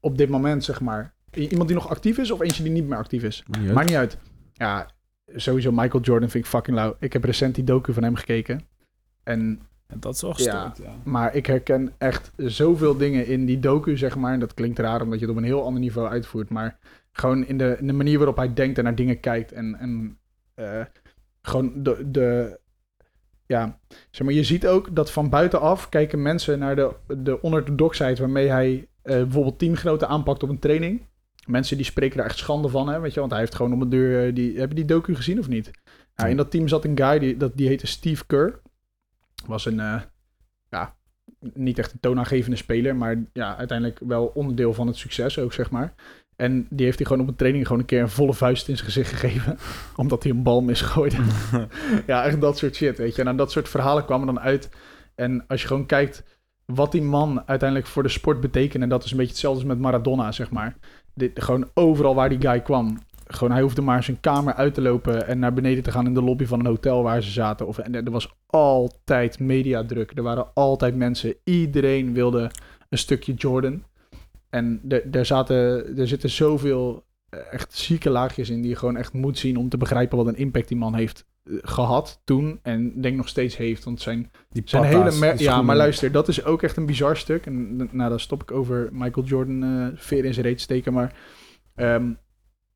op dit moment, zeg maar... Iemand die nog actief is of eentje die niet meer actief is? Maakt niet uit. Maakt niet uit. Ja, sowieso Michael Jordan vind ik fucking lauw. Ik heb recent die docu van hem gekeken. En, Ja, dat is wel Ja. gestoord, ja. maar ik herken echt zoveel dingen in die docu, zeg maar. En dat klinkt raar omdat je het op een heel ander niveau uitvoert. Maar gewoon in de, in de manier waarop hij denkt en naar dingen kijkt. En, en eh, gewoon de, de... Ja, zeg maar, je ziet ook dat van buitenaf kijken mensen naar de, de onorthodoxheid waarmee hij eh, bijvoorbeeld teamgenoten aanpakt op een training. Mensen die spreken daar echt schande van, hè, weet je, want hij heeft gewoon om de deur... Die, heb je die docu gezien of niet? Nou, in dat team zat een guy, die, dat, die heette Steve Kerr. Was een, eh, ja, niet echt een toonaangevende speler, maar ja, uiteindelijk wel onderdeel van het succes ook, zeg maar. En die heeft hij gewoon op een training gewoon een keer een volle vuist in zijn gezicht gegeven. <laughs> omdat hij een bal misgooide. <laughs> ja, echt dat soort shit, weet je. En nou, dat soort verhalen kwamen dan uit. En als je gewoon kijkt wat die man uiteindelijk voor de sport betekent... en dat is een beetje hetzelfde als met Maradona, zeg maar. Dit, gewoon overal waar die guy kwam... gewoon, hij hoefde maar zijn kamer uit te lopen en naar beneden te gaan in de lobby van een hotel waar ze zaten. Of, en er was altijd mediadruk. Er waren altijd mensen. Iedereen wilde een stukje Jordan. En er, zaten, er zitten zoveel eh, echt zieke laagjes in die je gewoon echt moet zien om te begrijpen wat een impact die man heeft eh, gehad toen en denk nog steeds heeft. Want zijn, Die zijn hele... ja, maar luister, dat is ook echt een bizar stuk. En nou, dan stop ik over Michael Jordan eh veer in zijn reet steken. Maar ehm,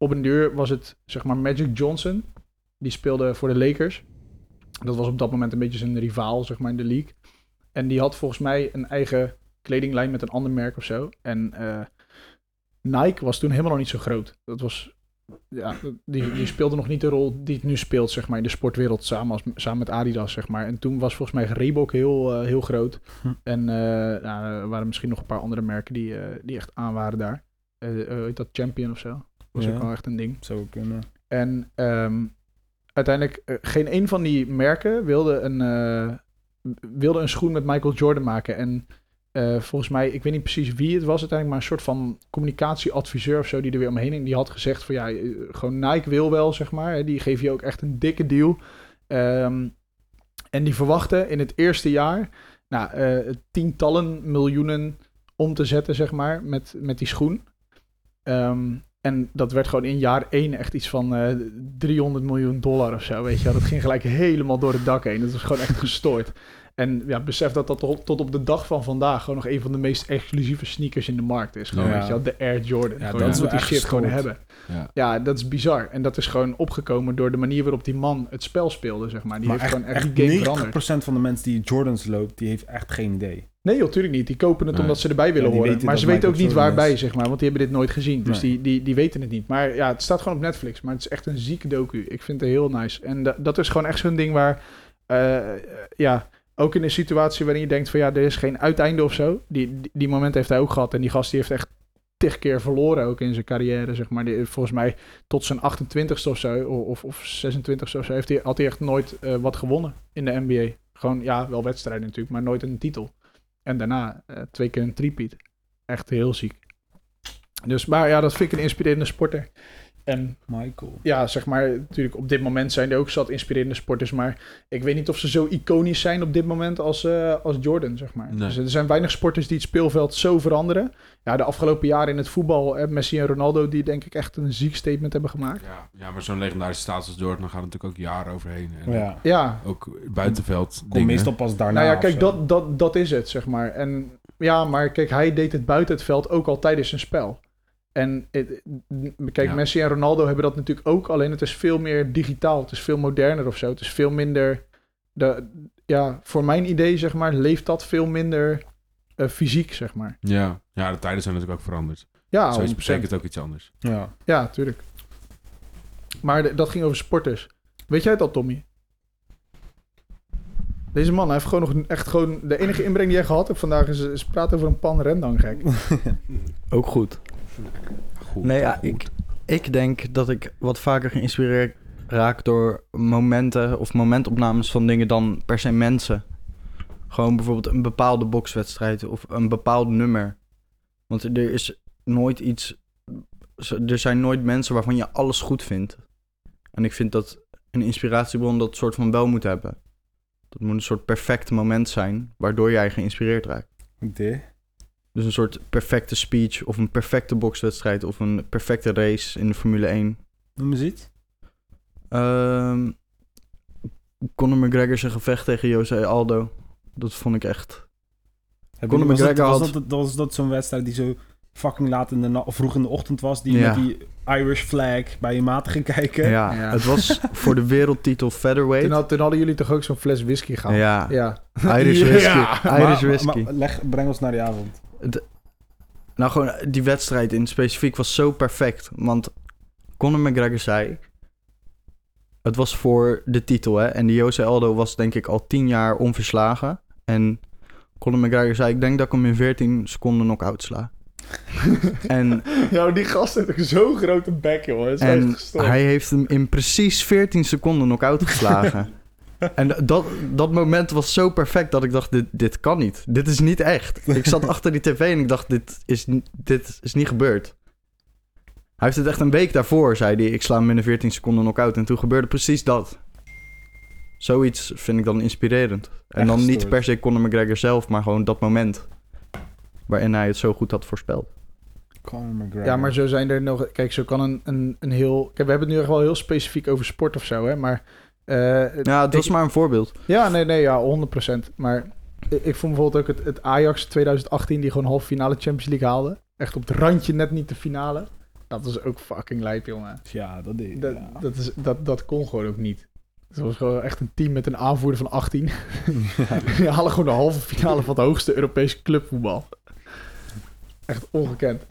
op een duur was het, zeg maar, Magic Johnson. Die speelde voor de Lakers. Dat was op dat moment een beetje zijn rivaal, zeg maar, in de league. En die had volgens mij een eigen kledinglijn met een ander merk of zo. En eh, Nike was toen helemaal nog niet zo groot. Dat was... Ja, die, die speelde nog niet de rol die het nu speelt, zeg maar, in de sportwereld, samen, als, samen met Adidas, zeg maar. En toen was volgens mij Reebok heel, eh, heel groot. Hm. En eh, nou, er waren misschien nog een paar andere merken die, die echt aan waren daar. Heet dat Champion of zo? Was Ja. ook wel echt een ding. Zou kunnen. En ehm, uiteindelijk, eh, geen een van die merken wilde een, eh, wilde een schoen met Michael Jordan maken. En eh, volgens mij, ik weet niet precies wie het was uiteindelijk, maar een soort van communicatieadviseur of zo die er weer omheen ging. Die had gezegd van ja, gewoon Nike wil wel, zeg maar. hè, Die geven je ook echt een dikke deal. Ehm, en die verwachten in het eerste jaar nou, tientallen miljoenen om te zetten, zeg maar, met, met die schoen. Ehm, en dat werd gewoon in jaar één echt iets van eh 300 miljoen dollar of zo, weet je wel. Dat ging gelijk helemaal door het dak heen. Dat was gewoon echt gestoord. En ja, besef dat dat tot, op de dag van vandaag gewoon nog een van de meest exclusieve sneakers in de markt is. Gewoon, Ja. weet je wel, de Air Jordan. Ja, Gewoon, dat moet die shit gewoon hebben. Ja. Ja, dat is bizar. En dat is gewoon opgekomen door de manier waarop die man het spel speelde, zeg maar. Die maar heeft echt, gewoon echt echt die game 90% veranderd. van de mensen die Jordans loopt, die heeft echt geen idee. Nee, joh, tuurlijk niet. Die kopen het Nee. omdat ze erbij willen Ja, horen. Maar dat ze weten ook niet waarbij, is. zeg maar. Want die hebben dit nooit gezien. Dus Nee. die, die, die weten het niet. Maar ja, het staat gewoon op Netflix. Maar het is echt een zieke docu. Ik vind het heel nice. En da- dat is gewoon echt zo'n ding waar... eh, ja, ook in een situatie waarin je denkt van... Ja, er is geen uiteinde of zo. Die, die, moment heeft hij ook gehad. En die gast die heeft echt tig keer verloren ook in zijn carrière, zeg maar. Die, volgens mij tot zijn 28ste of zo, of, of 26ste of zo, heeft hij, had hij echt nooit eh, wat gewonnen in de NBA. Gewoon, ja, wel wedstrijden natuurlijk, maar nooit een titel. En daarna eh, twee keer een threepeat. Echt heel ziek. Dus, maar ja, dat vind ik een inspirerende sporter. En Michael. ja, zeg maar, natuurlijk op dit moment zijn er ook zat inspirerende sporters, maar ik weet niet of ze zo iconisch zijn op dit moment als, eh, als Jordan, zeg maar. Nee. Dus er zijn weinig sporters die het speelveld zo veranderen. Ja, de afgelopen jaren in het voetbal, eh, Messi en Ronaldo, die denk ik echt een ziek statement hebben gemaakt. Ja, ja, maar zo'n legendarische status als Jordan gaat natuurlijk ook jaren overheen. En Ja. Ja, Ook buitenveld Komt dingen. meestal pas daarna. nou ja, of kijk, zo. dat, dat, dat is het, zeg maar. En ja, maar kijk, hij deed het buiten het veld ook al tijdens zijn spel. En het- kijk, Ja. Messi en Ronaldo hebben dat natuurlijk ook, alleen het is veel meer digitaal. Het is veel moderner of zo. Het is veel minder. De, ja, voor mijn idee, zeg maar, leeft dat veel minder eh, fysiek, zeg maar. Ja. ja, de tijden zijn natuurlijk ook veranderd. Ja, Zoiets 100%. betekent ook iets anders. Ja. Ja, tuurlijk. Maar de- dat ging over sporters. Weet jij het al, Tommy? Deze man hij heeft gewoon nog echt gewoon... De enige inbreng die jij gehad hebt vandaag is, is praten over een pan rendang, gek. <laughs> <laughs> Ook goed. Goed. Nee, ja, goed. ik, ik denk dat ik wat vaker geïnspireerd raak door momenten of momentopnames van dingen dan per se mensen. Gewoon bijvoorbeeld een bepaalde bokswedstrijd of een bepaald nummer. Want er is nooit iets. Er zijn nooit mensen waarvan je alles goed vindt. En ik vind dat een inspiratiebron dat soort van wel moet hebben. Dat moet een soort perfect moment zijn waardoor jij geïnspireerd raakt. De. Dus een soort perfecte speech of een perfecte bokswedstrijd of een perfecte race in de Formule 1. Noem eens iets. Ehm Conor McGregor zijn gevecht tegen Jose Aldo. Dat vond ik echt... Heb Conor je- was dat, McGregor was, dat, was dat zo'n wedstrijd die zo fucking laat in de na- of vroeg in de ochtend was, die Ja. met die Irish flag bij je maat ging kijken? Ja, Ja. het was voor de wereldtitel featherweight. Toen, had- toen hadden jullie toch ook zo'n fles whisky gehaald? ja, Ja. Irish <laughs> Ja. whisky. Maar- Irish maar- whisky. maar leg, breng ons naar die avond. Nou, gewoon die wedstrijd in specifiek was zo perfect. Want Conor McGregor zei... Het was voor de titel, hè. En die Jose Aldo was denk ik al tien jaar onverslagen. En Conor McGregor zei... Ik denk dat ik hem in 14 seconden knock-out sla. <laughs> en Ja, die gast heeft ook zo'n grote bek, joh. En hij heeft hem in precies 14 seconden knock-out geslagen. <laughs> en dat, dat moment was zo perfect dat ik dacht, dit, dit kan niet. Dit is niet echt. Ik zat achter die tv en ik dacht, dit is, dit is niet gebeurd. Hij heeft het echt een week daarvoor, zei hij, ik sla hem binnen 14 seconden knock-out. En toen gebeurde precies dat. Zoiets vind ik dan inspirerend. En Echt dan niet per se Conor McGregor zelf, maar gewoon dat moment. Waarin hij het zo goed had voorspeld. Conor McGregor. Ja, maar zo zijn er nog... Kijk, zo kan een, een, een heel... Kijk, we hebben het nu echt wel heel specifiek over sport of zo, hè. Maar... eh, Ja, het was ik- maar een voorbeeld. Ja, nee, nee, ja, 100%. Maar ik, vond bijvoorbeeld ook het, het Ajax 2018, die gewoon halve finale Champions League haalde. Echt op het randje, net niet de finale. Dat was ook fucking lijp, jongen. Ja, dat deed Dat, ja. dat, is, dat, dat kon gewoon ook niet. Het was gewoon echt een team met een aanvoerder van 18. <laughs> Die halen gewoon de halve finale van het hoogste Europese clubvoetbal. Echt ongekend.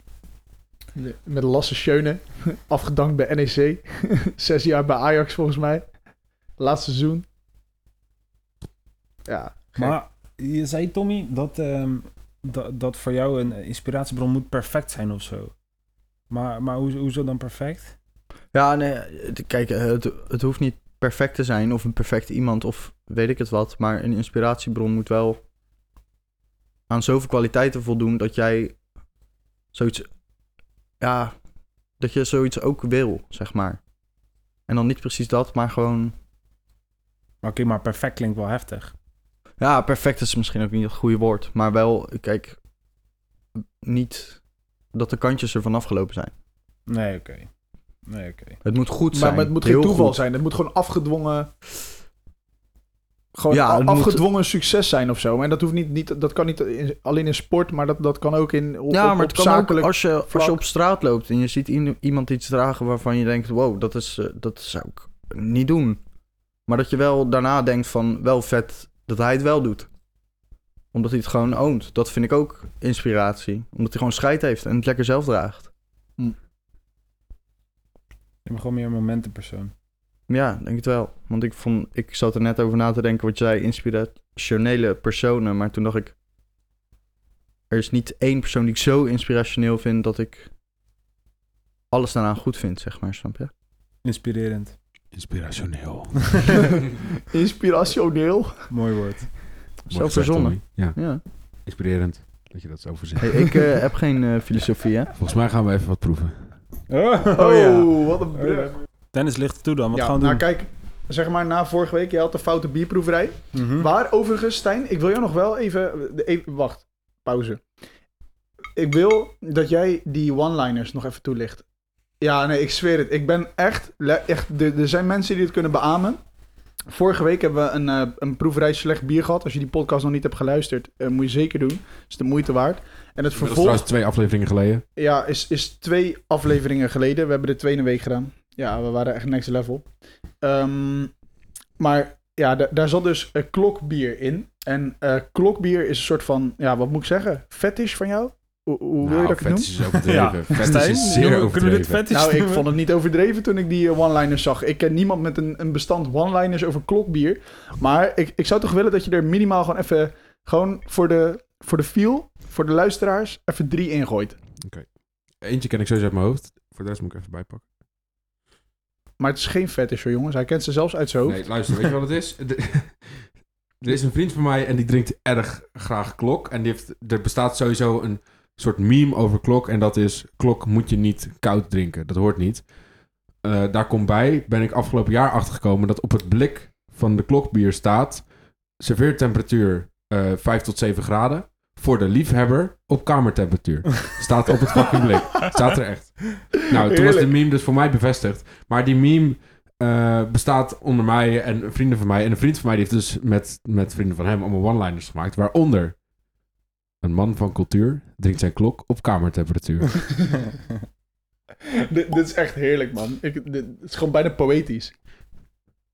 Met Lasse Schöne, afgedankt bij NEC. <laughs> Zes jaar bij Ajax volgens mij. Laatste seizoen. Ja, Maar je zei, Tommy, dat, ehm, dat, dat voor jou een inspiratiebron moet perfect zijn of zo. Maar, maar hoe, hoezo dan perfect? Ja, nee, kijk, eh, het, het hoeft niet perfect te zijn of een perfect iemand of weet ik het wat. Maar een inspiratiebron moet wel aan zoveel kwaliteiten voldoen dat jij zoiets, ja, dat je zoiets ook wil, zeg maar. En dan niet precies dat, maar gewoon, Oké, maar perfect klinkt wel heftig. ja, perfect is misschien ook niet het goede woord. Maar wel, kijk, niet dat de kantjes ervan afgelopen zijn. Nee, oké. Nee, oké. Het moet goed Maar, zijn. maar het moet geen toeval goed. zijn. Het moet gewoon afgedwongen. Gewoon Ja, moet- afgedwongen succes zijn of zo. En dat hoeft niet, niet dat kan niet in- alleen in sport, maar dat, dat kan ook in op, Ja, maar op het kan ook als je, als je op straat loopt en je ziet iemand iets dragen waarvan je denkt, wow, dat, is, eh, dat zou ik niet doen. Maar dat je wel daarna denkt van, wel vet dat hij het wel doet. Omdat hij het gewoon oont. Dat vind ik ook inspiratie. Omdat hij gewoon scheid heeft en het lekker zelf draagt. Je bent gewoon meer een momentenpersoon. Ja, denk het wel. Want ik, vond, ik zat er net over na te denken wat zei, inspirationele personen. Maar toen dacht ik, er is niet één persoon die ik zo inspirationeel vind dat ik alles daaraan goed vind, zeg maar, snap je? Inspirerend. Inspirationeel. <laughs> Inspirationeel. Mooi woord. Zo verzonnen. Ja, Ja. inspirerend dat je dat zo verzint. Hey, ik eh, heb geen eh, filosofie, hè? Volgens mij gaan we even wat proeven. Oh, Oh, wat een brug. Dennis ligt er toe dan. Wat ja, gaan we nou doen? kijk, zeg maar na vorige week, je had de foute bierproeverij. Mhm. Waar overigens, Stijn, ik wil jou nog wel even, even... Wacht, pauze. Ik wil dat jij die one-liners nog even toelicht. Ja, nee, ik zweer het. Ik ben echt... echt er, er zijn mensen die het kunnen beamen. Vorige week hebben we een, eh, een proeverij slecht bier gehad. Als je die podcast nog niet hebt geluisterd, eh, moet je zeker doen. is de moeite waard. En het Dat is vervolg trouwens twee afleveringen geleden. ja, is, is twee afleveringen geleden. We hebben de tweede week gedaan. Ja, we waren echt next level. Ehm, maar ja, da- daar zat dus klokbier in. En eh, klokbier is een soort van, ja, wat moet ik zeggen? Fetish van jou? Hoe, hoe wil je dat ik het noem? Nou, is overdreven. Fetish Stijn, is zeer kunnen we overdreven. dit fetish Nou, ik noemen? vond het niet overdreven toen ik die eh, one-liners zag. Ik ken niemand met een, een bestand one-liners over klokbier. Maar ik, ik zou toch willen dat je er minimaal gewoon even... Gewoon voor de, voor de feel, voor de luisteraars, even drie ingooit. Eentje ken ik sowieso uit mijn hoofd. Voor de rest moet ik even bijpakken. Maar het is geen fetish hoor, jongens. Hij kent ze zelfs uit zijn hoofd. Nee, luister, weet je wat het is? De- <laughs> er is een vriend van mij en die drinkt erg graag klok. En die heeft, er bestaat sowieso een soort meme over klok. En dat is, klok moet je niet koud drinken. Dat hoort niet. Eh, daar komt bij, ben ik afgelopen jaar achtergekomen... dat op het blik van de klokbier staat... serveertemperatuur eh 5 tot 7 graden. Voor de liefhebber op kamertemperatuur. <laughs> Staat op het fucking blik. Staat er echt. Nou, toen was de meme dus voor mij bevestigd. Maar die meme eh, bestaat onder mij en vrienden van mij. En een vriend van mij die heeft dus met, met vrienden van hem allemaal one-liners gemaakt. Waaronder een man van cultuur drinkt zijn klok op kamertemperatuur. <laughs> dit, dit is echt heerlijk, man. Ik, dit, het is gewoon bijna poëtisch.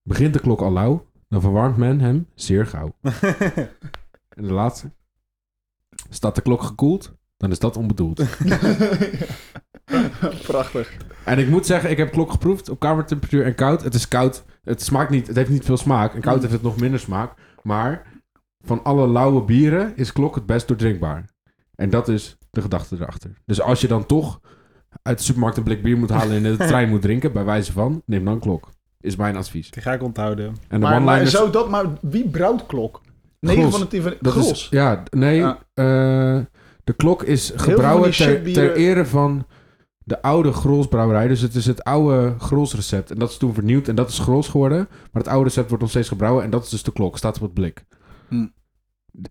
Begint de klok al lauw, dan verwarmt men hem zeer gauw. <laughs> En de laatste. Staat de klok gekoeld, dan is dat onbedoeld. <laughs> Prachtig. En ik moet zeggen, ik heb klok geproefd op kamertemperatuur en koud. Het is koud. Het smaakt niet, het heeft niet veel smaak. En koud heeft het nog minder smaak. Maar van alle lauwe bieren is klok het best doordrinkbaar. En dat is de gedachte erachter. Dus als je dan toch uit de supermarkt een blik bier moet halen en in de <laughs> trein moet drinken, bij wijze van, neem dan klok. Is mijn advies. Die ga ik onthouden. En de Maar, maar zou dat, maar wie brouwt klok? 9 Gros. van de 10 van Dat Gros. is, ja, nee. Ja. eh, de klok is gebrouwen ter ere van de oude Grolsbrouwerij. Dus het is het oude Grolsrecept. En dat is toen vernieuwd en dat is Grols geworden. Maar het oude recept wordt nog steeds gebrouwen en dat is dus de klok. Staat op het blik. Hm.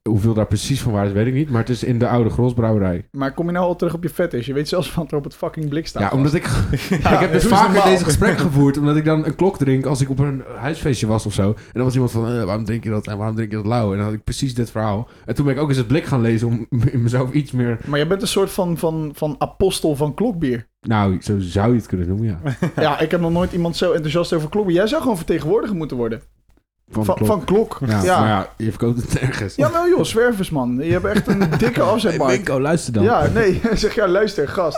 Hoeveel daar precies van waar is, weet ik niet. Maar het is in de oude Grolsbrouwerij. Maar kom je nou al terug op je fetish? Je weet zelfs wat er op het fucking blik staat. Ja, omdat ik... <laughs> <laughs> ik heb dus vaker deze gesprek <laughs> gevoerd. Omdat ik dan een klok drink als ik op een huisfeestje was of zo. En dan was iemand van, eh, waarom drink je dat en waarom drink je dat lauw? En dan had ik precies dit verhaal. En toen ben ik ook eens het blik gaan lezen om in mezelf iets meer... Maar jij bent een soort van, van, van apostel van klokbier. Nou, zo zou je het kunnen noemen, ja. ja, ik heb nog nooit iemand zo enthousiast over klokbier. Jij zou gewoon vertegenwoordiger moeten worden. Van, klok. van klok. Ja, Ja, maar ja, je verkoopt het ergens. Ja, wel joh, zwervers man. Je hebt echt een <laughs> dikke afzetmarkt. luister dan. Ja, nee. <laughs> Zeg ja, luister, gast.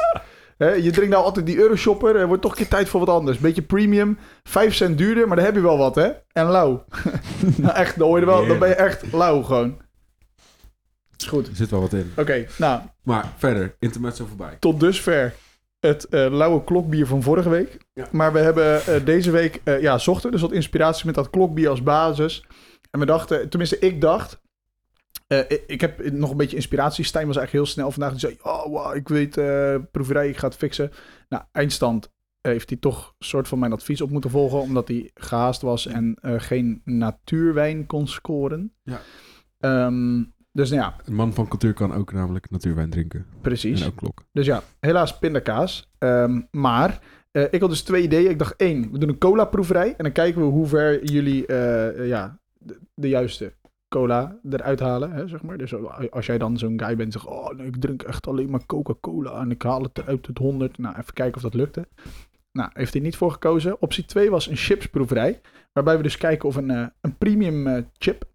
Je drinkt nou altijd die Euroshopper. Er wordt toch een keer tijd voor wat anders. Beetje premium. 5 cent duurder, maar dan heb je wel wat, hè? En lauw. <laughs> nou, echt, dan, hoor je wel, dan ben je echt lauw gewoon. Is goed. Er zit wel wat in. Oké, nou, Maar verder, intermezzo voorbij. tot dusver het eh, lauwe klokbier van vorige week. Ja. Maar we hebben eh, deze week, eh, ja, zochten dus wat inspiratie met dat klokbier als basis. En we dachten, tenminste ik dacht, ik, ik heb nog een beetje inspiratie. Stijn was eigenlijk heel snel vandaag. Die zei, oh wow, ik weet proeverij, ik ga het fixen. Nou, eindstand heeft hij toch een soort van mijn advies op moeten volgen. Omdat hij gehaast was en geen natuurwijn kon scoren. Ja. Ehm, dus nou ja, Een man van cultuur kan ook namelijk natuurwijn drinken. precies. En ook klok. Dus ja, helaas pindakaas. Ehm, maar eh, ik had dus twee ideeën. Ik dacht één, we doen een cola proeverij. En dan kijken we hoe ver jullie eh, ja, de, de juiste cola eruit halen. Hè, zeg maar. Dus als jij dan zo'n guy bent en zegt... Oh, nee, ik drink echt alleen maar Coca-Cola. En ik haal het eruit het 100. Nou, even kijken of dat lukte. Nou, heeft hij niet voor gekozen. Optie 2 was een chipsproeverij. Waarbij we dus kijken of een, eh, een premium chip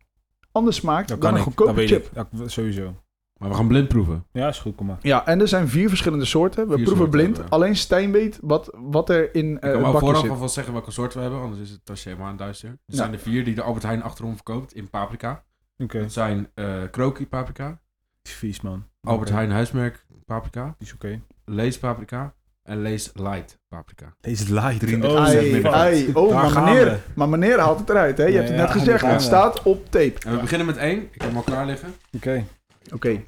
anders smaakt dan kan een ik, goedkope chip. ik. Ja, sowieso. Maar we gaan blind proeven. Ja, is goed, kom maar. Ja, en er zijn vier verschillende soorten. We Vier proeven soorten blind. Alleen Stijn weet wat, wat er in Ik eh kan bakje vooraf alvast zeggen welke soort we hebben, anders is het tasje helemaal aan duister. Er Ja. zijn er vier die de Albert Heijn achterom verkoopt in paprika. Oké. Dat zijn eh kroki paprika, Die is vies, man. Albert. Heijn huismerk paprika, Die is oké. Lees paprika en Lees light paprika. Deze is light. 33 Oh, Ai, oh, Daar maar gaan meneer, we. maar meneer haalt het eruit, hè? Je Ja, hebt het ja, net gezegd, het staat op tape. En we beginnen met één. Ik heb hem al klaar liggen. Oké. Oké,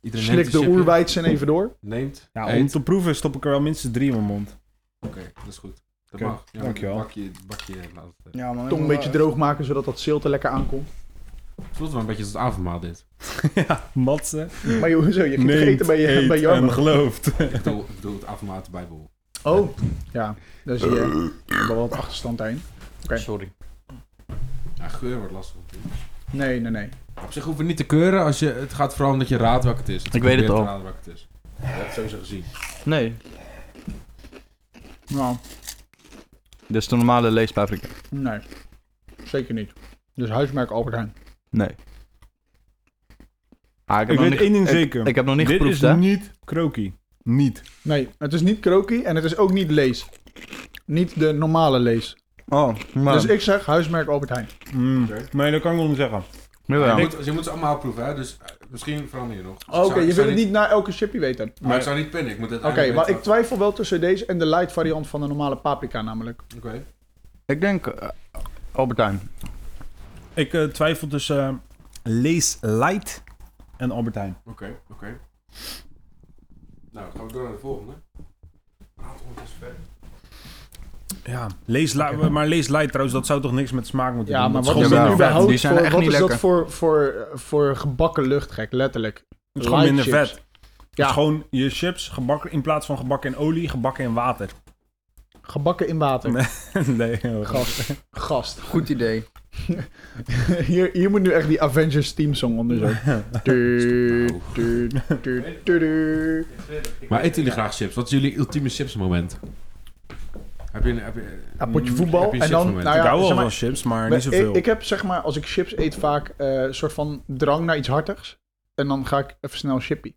Iedereen slik neemt de een chipje, oerwijtsen even door. Neemt, Ja, om eet. te proeven stop ik er wel minstens drie in mijn mond. Oké, dat is goed. Dat Oké, mag. Ja, dankjewel. Bakje, bakje laat het. Ja, man. Tong een beetje droog maken, zodat dat zilte lekker aankomt. Het voelt wel een beetje als het avondmaal dit. <laughs> ja, matsen. Maar joh, hoezo? Je ging toch eten bij, je, bij en Jarmo? gelooft. Ik bedoel, ik bedoel het de Bijbel. Oh, ja. Daar zie je. Wel wat achterstand daarin. Oké. Sorry. Ja, geur wordt lastig. Nee, nee, nee. Op zich hoeven we niet te keuren. Als je, het gaat vooral om dat je raadt welke het is. Dat Ik weet het al. raden welke het is. Je hebt het sowieso gezien. Nee, Nou, dit is de normale leespaprika. nee. Zeker niet. Dus huismerk Albert Heijn. Nee. Ah, ik, Ik nog weet niet- één ding ik- zeker. Ik heb nog niet Dit geproefd, is hè? niet krokie. Niet. Nee, het is niet krokie en het is ook niet lees. Niet de normale lees. Oh, maar... Dus ik zeg huismerk Albert Heijn. Mm. Nee, dat kan ik wel niet zeggen. Jawel. Je, moet, je moet ze allemaal proeven, hè? dus eh, misschien verander je nog. Dus Oké, je wil het niet na elke chipje weten. Maar ik zou niet pinnen, ik moet het Oké, maar ik twijfel wel tussen deze en de light variant van de normale paprika namelijk. Oké. Ik denk eh, Albert Heijn. Ik eh, twijfel tussen eh, Lees Light en Albert Heijn. Oké, oké. Nou, dan gaan we door naar de volgende. Het ondertussen verder. Ja, lees maar Lees Light trouwens, dat zou toch niks met smaak moeten Ja, doen? maar Dat wat is is dat überhaupt Die zijn voor, echt wat niet is dat lekker. voor, voor, voor gebakken luchtgek, letterlijk? Het is gewoon minder chips. vet. Het Ja. is gewoon je chips gebakken in plaats van gebakken in olie, gebakken in water. Gebakken in water. <laughs> Nee. nee. Gast. Gast. Goed idee. <laughs> Hier, hier moet nu echt die Avengers teamsong onder zo. Du, du, du, du, du. Maar eten jullie graag chips? Wat is jullie ultieme chips moment? Heb je een... Heb je, Ja, potje voetbal. heb je een En dan, nou ik ja, hou wel zeg van maar, chips, maar niet zoveel. ik, ik heb zeg maar, als ik chips eet, vaak eh, een soort van drang naar iets hartigs. En dan ga ik even snel chippy.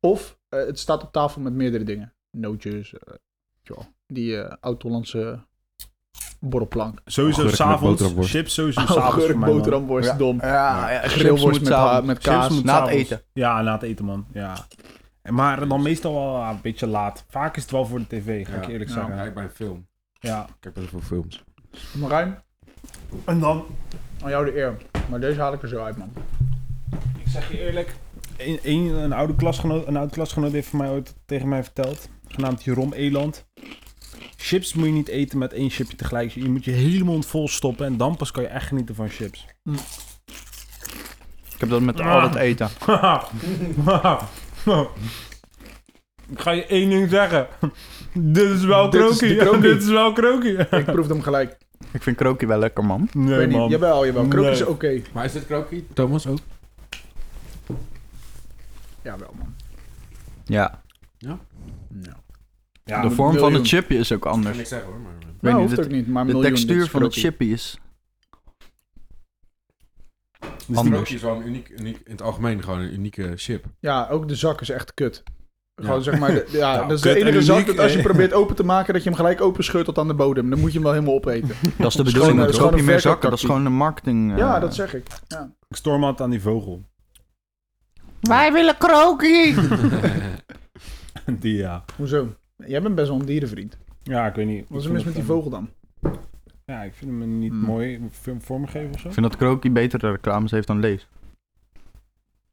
Of eh, het staat op tafel met meerdere dingen. Nootjes, eh, die eh oud-Hollandse borrelplank. sowieso s'avonds. Chips sowieso s'avonds voor mij, man. boterhamworst, Ja. dom. Ja, ja Grillworst met, ha- met Chips kaas. moet Na het s'avonds. eten. Ja, na het eten, man. Ja. Maar dan meestal wel ah, een beetje laat. Vaak is het wel voor de tv, ga ik eerlijk zeggen. Ja, ik bij een film. Ja. Ik kijk best wel veel films. Marijn, En dan, aan jou de eer. Maar deze haal ik er zo uit, man. ik zeg je eerlijk, een, een, een, oude klasgenoot, een oude klasgenoot heeft voor mij ooit tegen mij verteld. Genaamd Jeroen Eland. Chips moet je niet eten met één chipje tegelijk. Je moet je hele mond vol stoppen en dan pas kan je echt genieten van chips. Ik heb dat met al het eten. <laughs> Ik ga je één ding zeggen. Dit is wel krokie. <laughs> krokie. Dit is wel krokie. Ik proefde hem gelijk. Ik vind krokie wel lekker, man. Nee, weet niet. man. Jawel, jawel. Krook is oké. Maar is dit krokie? Thomas ook? Jawel, man. Ja. Ja. Ja, de vorm van het chipje is ook anders. niks zeggen hoor, maar... weet Nou, niet, ook niet. Maar De textuur van het chipje is... Dus Anders. Is wel een uniek, uniek, in het algemeen gewoon een unieke chip. Ja, ook de zak is echt kut. Ja. Gewoon zeg maar, de- <laughs> ja, Nou, dat is de enige zak dat als je <laughs> probeert open te maken, dat je hem gelijk open scheurt tot aan de bodem. Dan moet je hem wel helemaal opeten. <laughs> Dat is de Het bedoeling. het Het is gewoon je meer zakken. Dat is gewoon een marketing... eh, ja, dat zeg ik. Ja. Ik storm aan die vogel. Wij willen krokie! Die ja. Hoezo? Jij bent best wel een dierenvriend. Ja, ik weet niet. Wat is er mis met die vogel dan? Ja, ik vind hem niet Hmm. mooi vorm- vormgegeven of zo. Ik vind dat krokie betere reclames heeft dan Lees.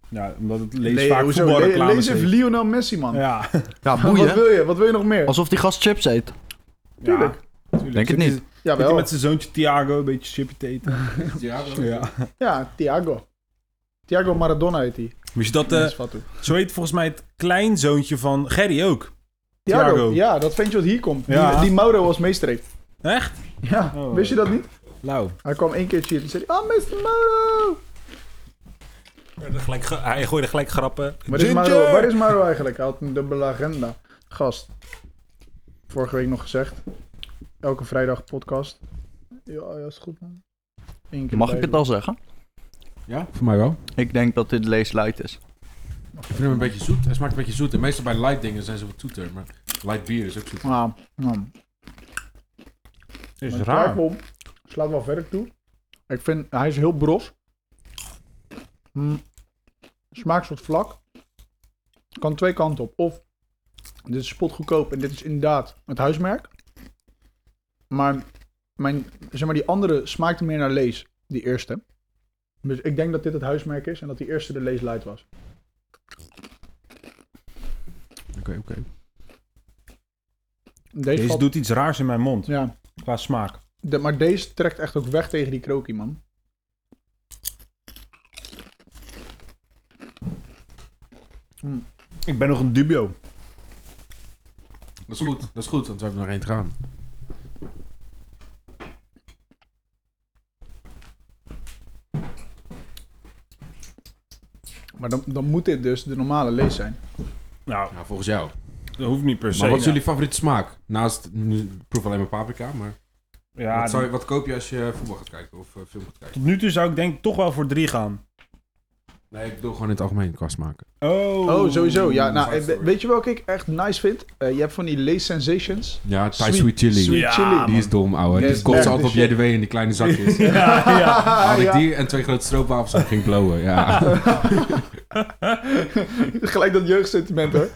Ja, omdat het lees Nee, vaak hoezo? Le- voetbalreclames Lees heeft. Lionel Messi, man. Ja, <laughs> Ja, <laughs> Wat boeien. wil je? Wat wil je nog meer? Alsof die gast chips eet. Tuurlijk. Ja, tuurlijk. Denk het niet. hij Jawel. met zijn zoontje Thiago een beetje chipje te eten. <laughs> ja, ja. Ja, Thiago. Thiago Maradona heet hij. Wist je dat, eh, Fatou. zo heet volgens mij het kleinzoontje van Gerry ook. Thiago. Thiago. Ja, dat ventje wat hier komt. Ja. Die, die Mauro als meester heeft. Echt? Ja, Oh. wist je dat niet? Lauw. Hij kwam één keertje hier en zei hij, oh, Mr. Mauro. hij gooide gelijk grappen. Waar is, Mauro, waar is Mauro eigenlijk? Hij had een dubbele agenda. Gast. Vorige week nog gezegd. Elke vrijdag podcast. Ja, ja, is goed man. Eén keer Mag ik het al zeggen? Ja, voor mij wel. Ik denk dat dit Lees light is. Ik vind hem een beetje zoet. Hij smaakt een beetje zoet. En meestal bij light dingen zijn ze wat zoeter. Maar light bier is ook zoet. Ah, nou. Is raar. Kruidbom slaat wel verder toe. Ik vind, hij is heel bros. Mm. Smaak soort vlak. Kan twee kanten op. Of dit is spotgoedkoop en dit is inderdaad het huismerk. Maar, mijn, zeg maar die andere smaakte meer naar lees. Die eerste. Dus ik denk dat dit het huismerk is en dat die eerste de lees light was. Oké, oké. Deze, Deze valt- doet iets raars in mijn mond. Ja, Qua smaak. de- maar deze trekt echt ook weg tegen die krokie, man. Ik ben nog een dubio. Dat is goed. Dat is goed, want we hebben nog één te gaan. Maar dan, dan moet dit dus de normale lees zijn. Nou, Nou, volgens jou. dat hoeft niet per se. Maar wat is Ja. jullie favoriete smaak? Naast, nu ik proef alleen maar paprika, maar... Ja, wat, zou je- wat koop je als je voetbal gaat kijken of eh, film gaat kijken? tot nu toe zou ik denk ik toch wel voor drie gaan. Nee, ik bedoel gewoon in het algemeen qua smaken. Oh, Oh, sowieso. Ja, nou, weet je welke ik echt nice vind? Eh, je hebt van die Lace Sensations. Ja, Thai Sweet- sweet, chili. Sweet Ja, chili. Die is dom, ouwe. Die echt ze altijd op de shit. JDW in die kleine zakjes. <laughs> Ja, <laughs> ja. Had ik Ja. die en twee grote stroopwafels en ging blowen. Ja. <laughs> Gelijk dat jeugdsentiment hoor.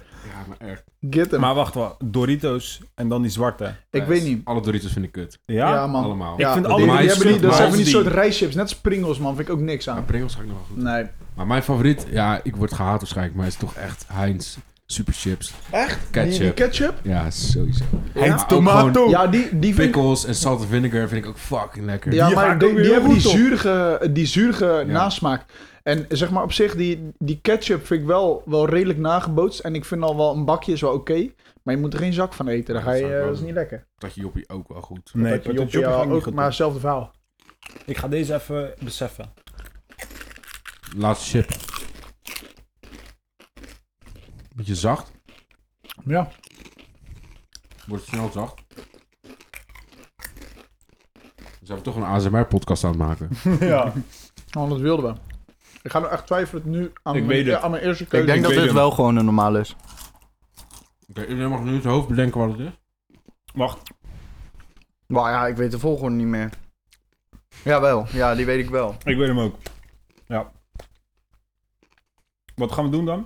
Maar. Get. Maar wacht wel, Doritos en dan die zwarte. ik weet niet. Alle Doritos vind ik kut. Ja? Ja, man. Allemaal. Ik Ja, vind die, alle die Mais hebben die, dat zijn van die soort rijchips. Net als Pringles, man. Vind ik ook niks Maar aan. Pringles ga ik nog wel goed. Nee. Maar mijn favoriet, ja, ik word gehaat waarschijnlijk, maar het is toch echt Heinz Super Chips. Echt? Ketchup. die ketchup? Ja, sowieso. Ja. Maar ook gewoon Ja, die, die vind pickles en salt en vinegar vind ik ook fucking lekker. Ja, Die maar die, die hebben die zuurige, die zuurige Ja. nasmaak. En zeg maar op zich, die, die ketchup vind ik wel, wel redelijk nagebootst. En ik vind al wel een bakje is wel oké. maar je moet er geen zak van eten. Dan Ja, ga dat je, dat is niet lekker. Dat je joppie ook wel goed. Nee, Dat je joppie, ja, ook, goed maar hetzelfde verhaal. Ik ga deze even beseffen. Laatste chip. Beetje zacht. Ja. Wordt snel zacht. Dus zijn we toch een ASMR-podcast aan het maken. <laughs> ja. Oh, dat wilden we. Ik ga nou echt twijfelen nu aan, Ik mijn, weet het. ja, aan mijn eerste keuze. Ik denk dat dit hem. wel gewoon een normaal is. Oké, iedereen mag nu in zijn hoofd bedenken wat het is. Wacht. Maar ja, ik weet de volgorde niet meer. Jawel, ja, die weet ik wel. Ik weet hem ook. Ja. Wat gaan we doen dan?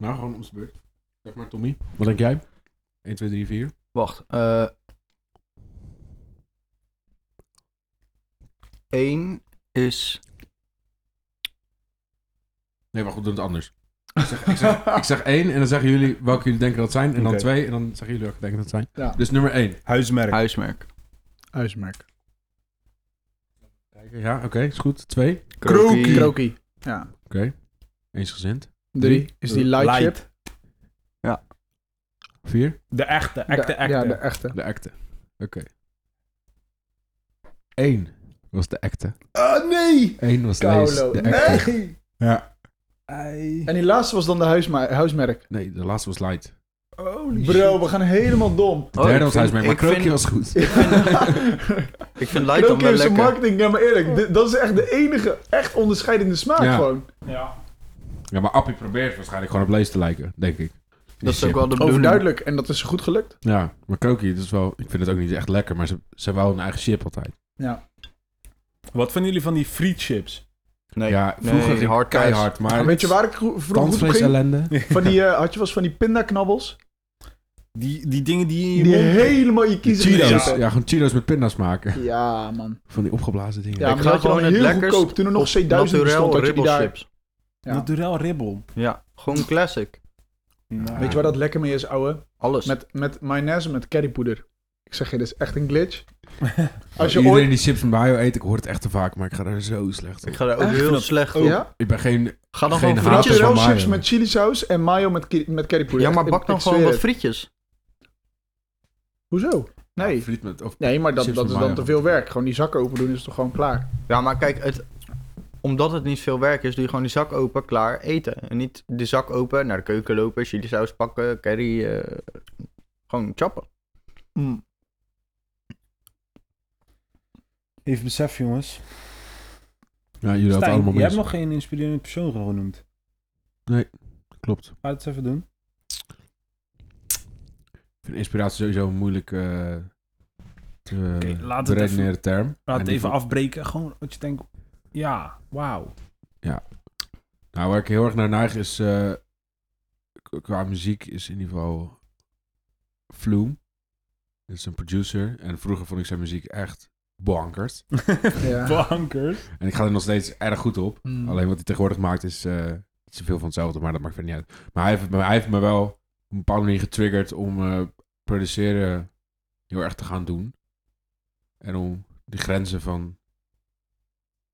Nou, gewoon om beurt. Zeg maar, Tommy. Wat denk jij? 1, 2, 3, 4. Wacht. eh Eén is... Nee, wacht, we doen het anders. Ik zeg, ik, zeg, ik zeg één en dan zeggen jullie welke jullie denken dat het zijn. En dan Oké. twee en dan zeggen jullie welke denken dat het zijn. Ja, Dus nummer één. Huismerk. Huismerk. huismerk. Kijken, Ja, oké, is goed. Twee. Kroki. Kroki. Ja. Oké. Eensgezind. Drie is die light, Light. chip. Vier. De echte, echte, De- echte. Ja, de echte. De acte. Oké. Eén was de acte. Ah, nee! Eén was Kaulo. lees. De acte. Nee! Ja. Ei. En die laatste was dan de huisma- huismerk. Nee, de laatste was light. Holy Bro, we gaan helemaal dom. De Oh, derde was vind- huismerk, maar ik Krookje vind- was goed. Ik vind, <laughs> ik vind light dan wel heeft zijn lekker. marketing, ja maar eerlijk, dit- dat is echt de enige echt onderscheidende smaak Ja. gewoon. Ja. Ja, maar Appie probeert waarschijnlijk gewoon op lees te lijken, denk ik. Dat is ook wel de bedoeling. Overduidelijk, en dat is goed gelukt. Ja, maar Krookje, dat is wel... Ik vind het ook niet echt lekker, maar ze, ze wou een eigen chip altijd. Ja. Wat vinden jullie van die friet chips? Nee, ja, vroeger nee, ging hard keihard, maar... Weet je waar ik vroeger goed op ellende. <laughs> Van die, eh, had je wel eens van die pindaknabbels? Die, die dingen die in je Die mond... helemaal je kiezen Cheetos. zitten. Ja, gewoon Cheetos met pinda's maken. Ja, man. Van die opgeblazen dingen. Ja, Ik maar ga die had je gewoon heel lekkers goedkoop. Toen er nog C1000 bestond, had je die daar. Ja. Naturel ribbel. Ja, gewoon classic. Nou, Weet je waar dat lekker mee is, ouwe? Alles. Met, met mayonaise met currypoeder. Ik zeg je, dit is echt een glitch. <laughs> Als je Iedereen ooit... die chips met mayo eet, ik hoor het echt te vaak, maar ik ga daar zo slecht op. ik ga daar ook Echt? heel slecht op. Ja? Ik ben geen... Ga dan Geen gewoon frietjes. van chips met chilisaus en mayo met, met currypoeder? Ja, maar bak dan ik gewoon wat frietjes. Hoezo? Nee. Ja, friet met... Of, Nee, maar dat, dat is dan te veel werk. Gewoon die zak open doen is toch gewoon klaar. Ja, maar kijk, het, omdat het niet veel werk is, doe je gewoon die zak open, klaar, eten. En niet de zak open, naar de keuken lopen, chili saus pakken, curry, eh, gewoon chappen. Mm. Even besef, jongens. ja, jullie hadden allemaal jij hebt nog geen inspirerende persoon genoemd. Klopt. Ga het eens even doen. Ik vind inspiratie sowieso een moeilijk uh, te Oké, laat het beredeneren term. Laat het even afbreken. Gewoon wat je denkt. Ja, wauw. Nou, waar ik heel erg naar neig is... eh, qua muziek is in ieder geval... Flume. Dat is een producer. En vroeger vond ik zijn muziek echt bonkers. <laughs> <laughs> Ja. Bankers. En ik ga er nog steeds erg goed op. Mm. Alleen wat hij tegenwoordig maakt is eh iets te veel van hetzelfde, maar dat maakt verder niet uit. Maar hij heeft, hij heeft me wel op een bepaalde manier getriggerd om eh, produceren heel erg te gaan doen. En om de grenzen van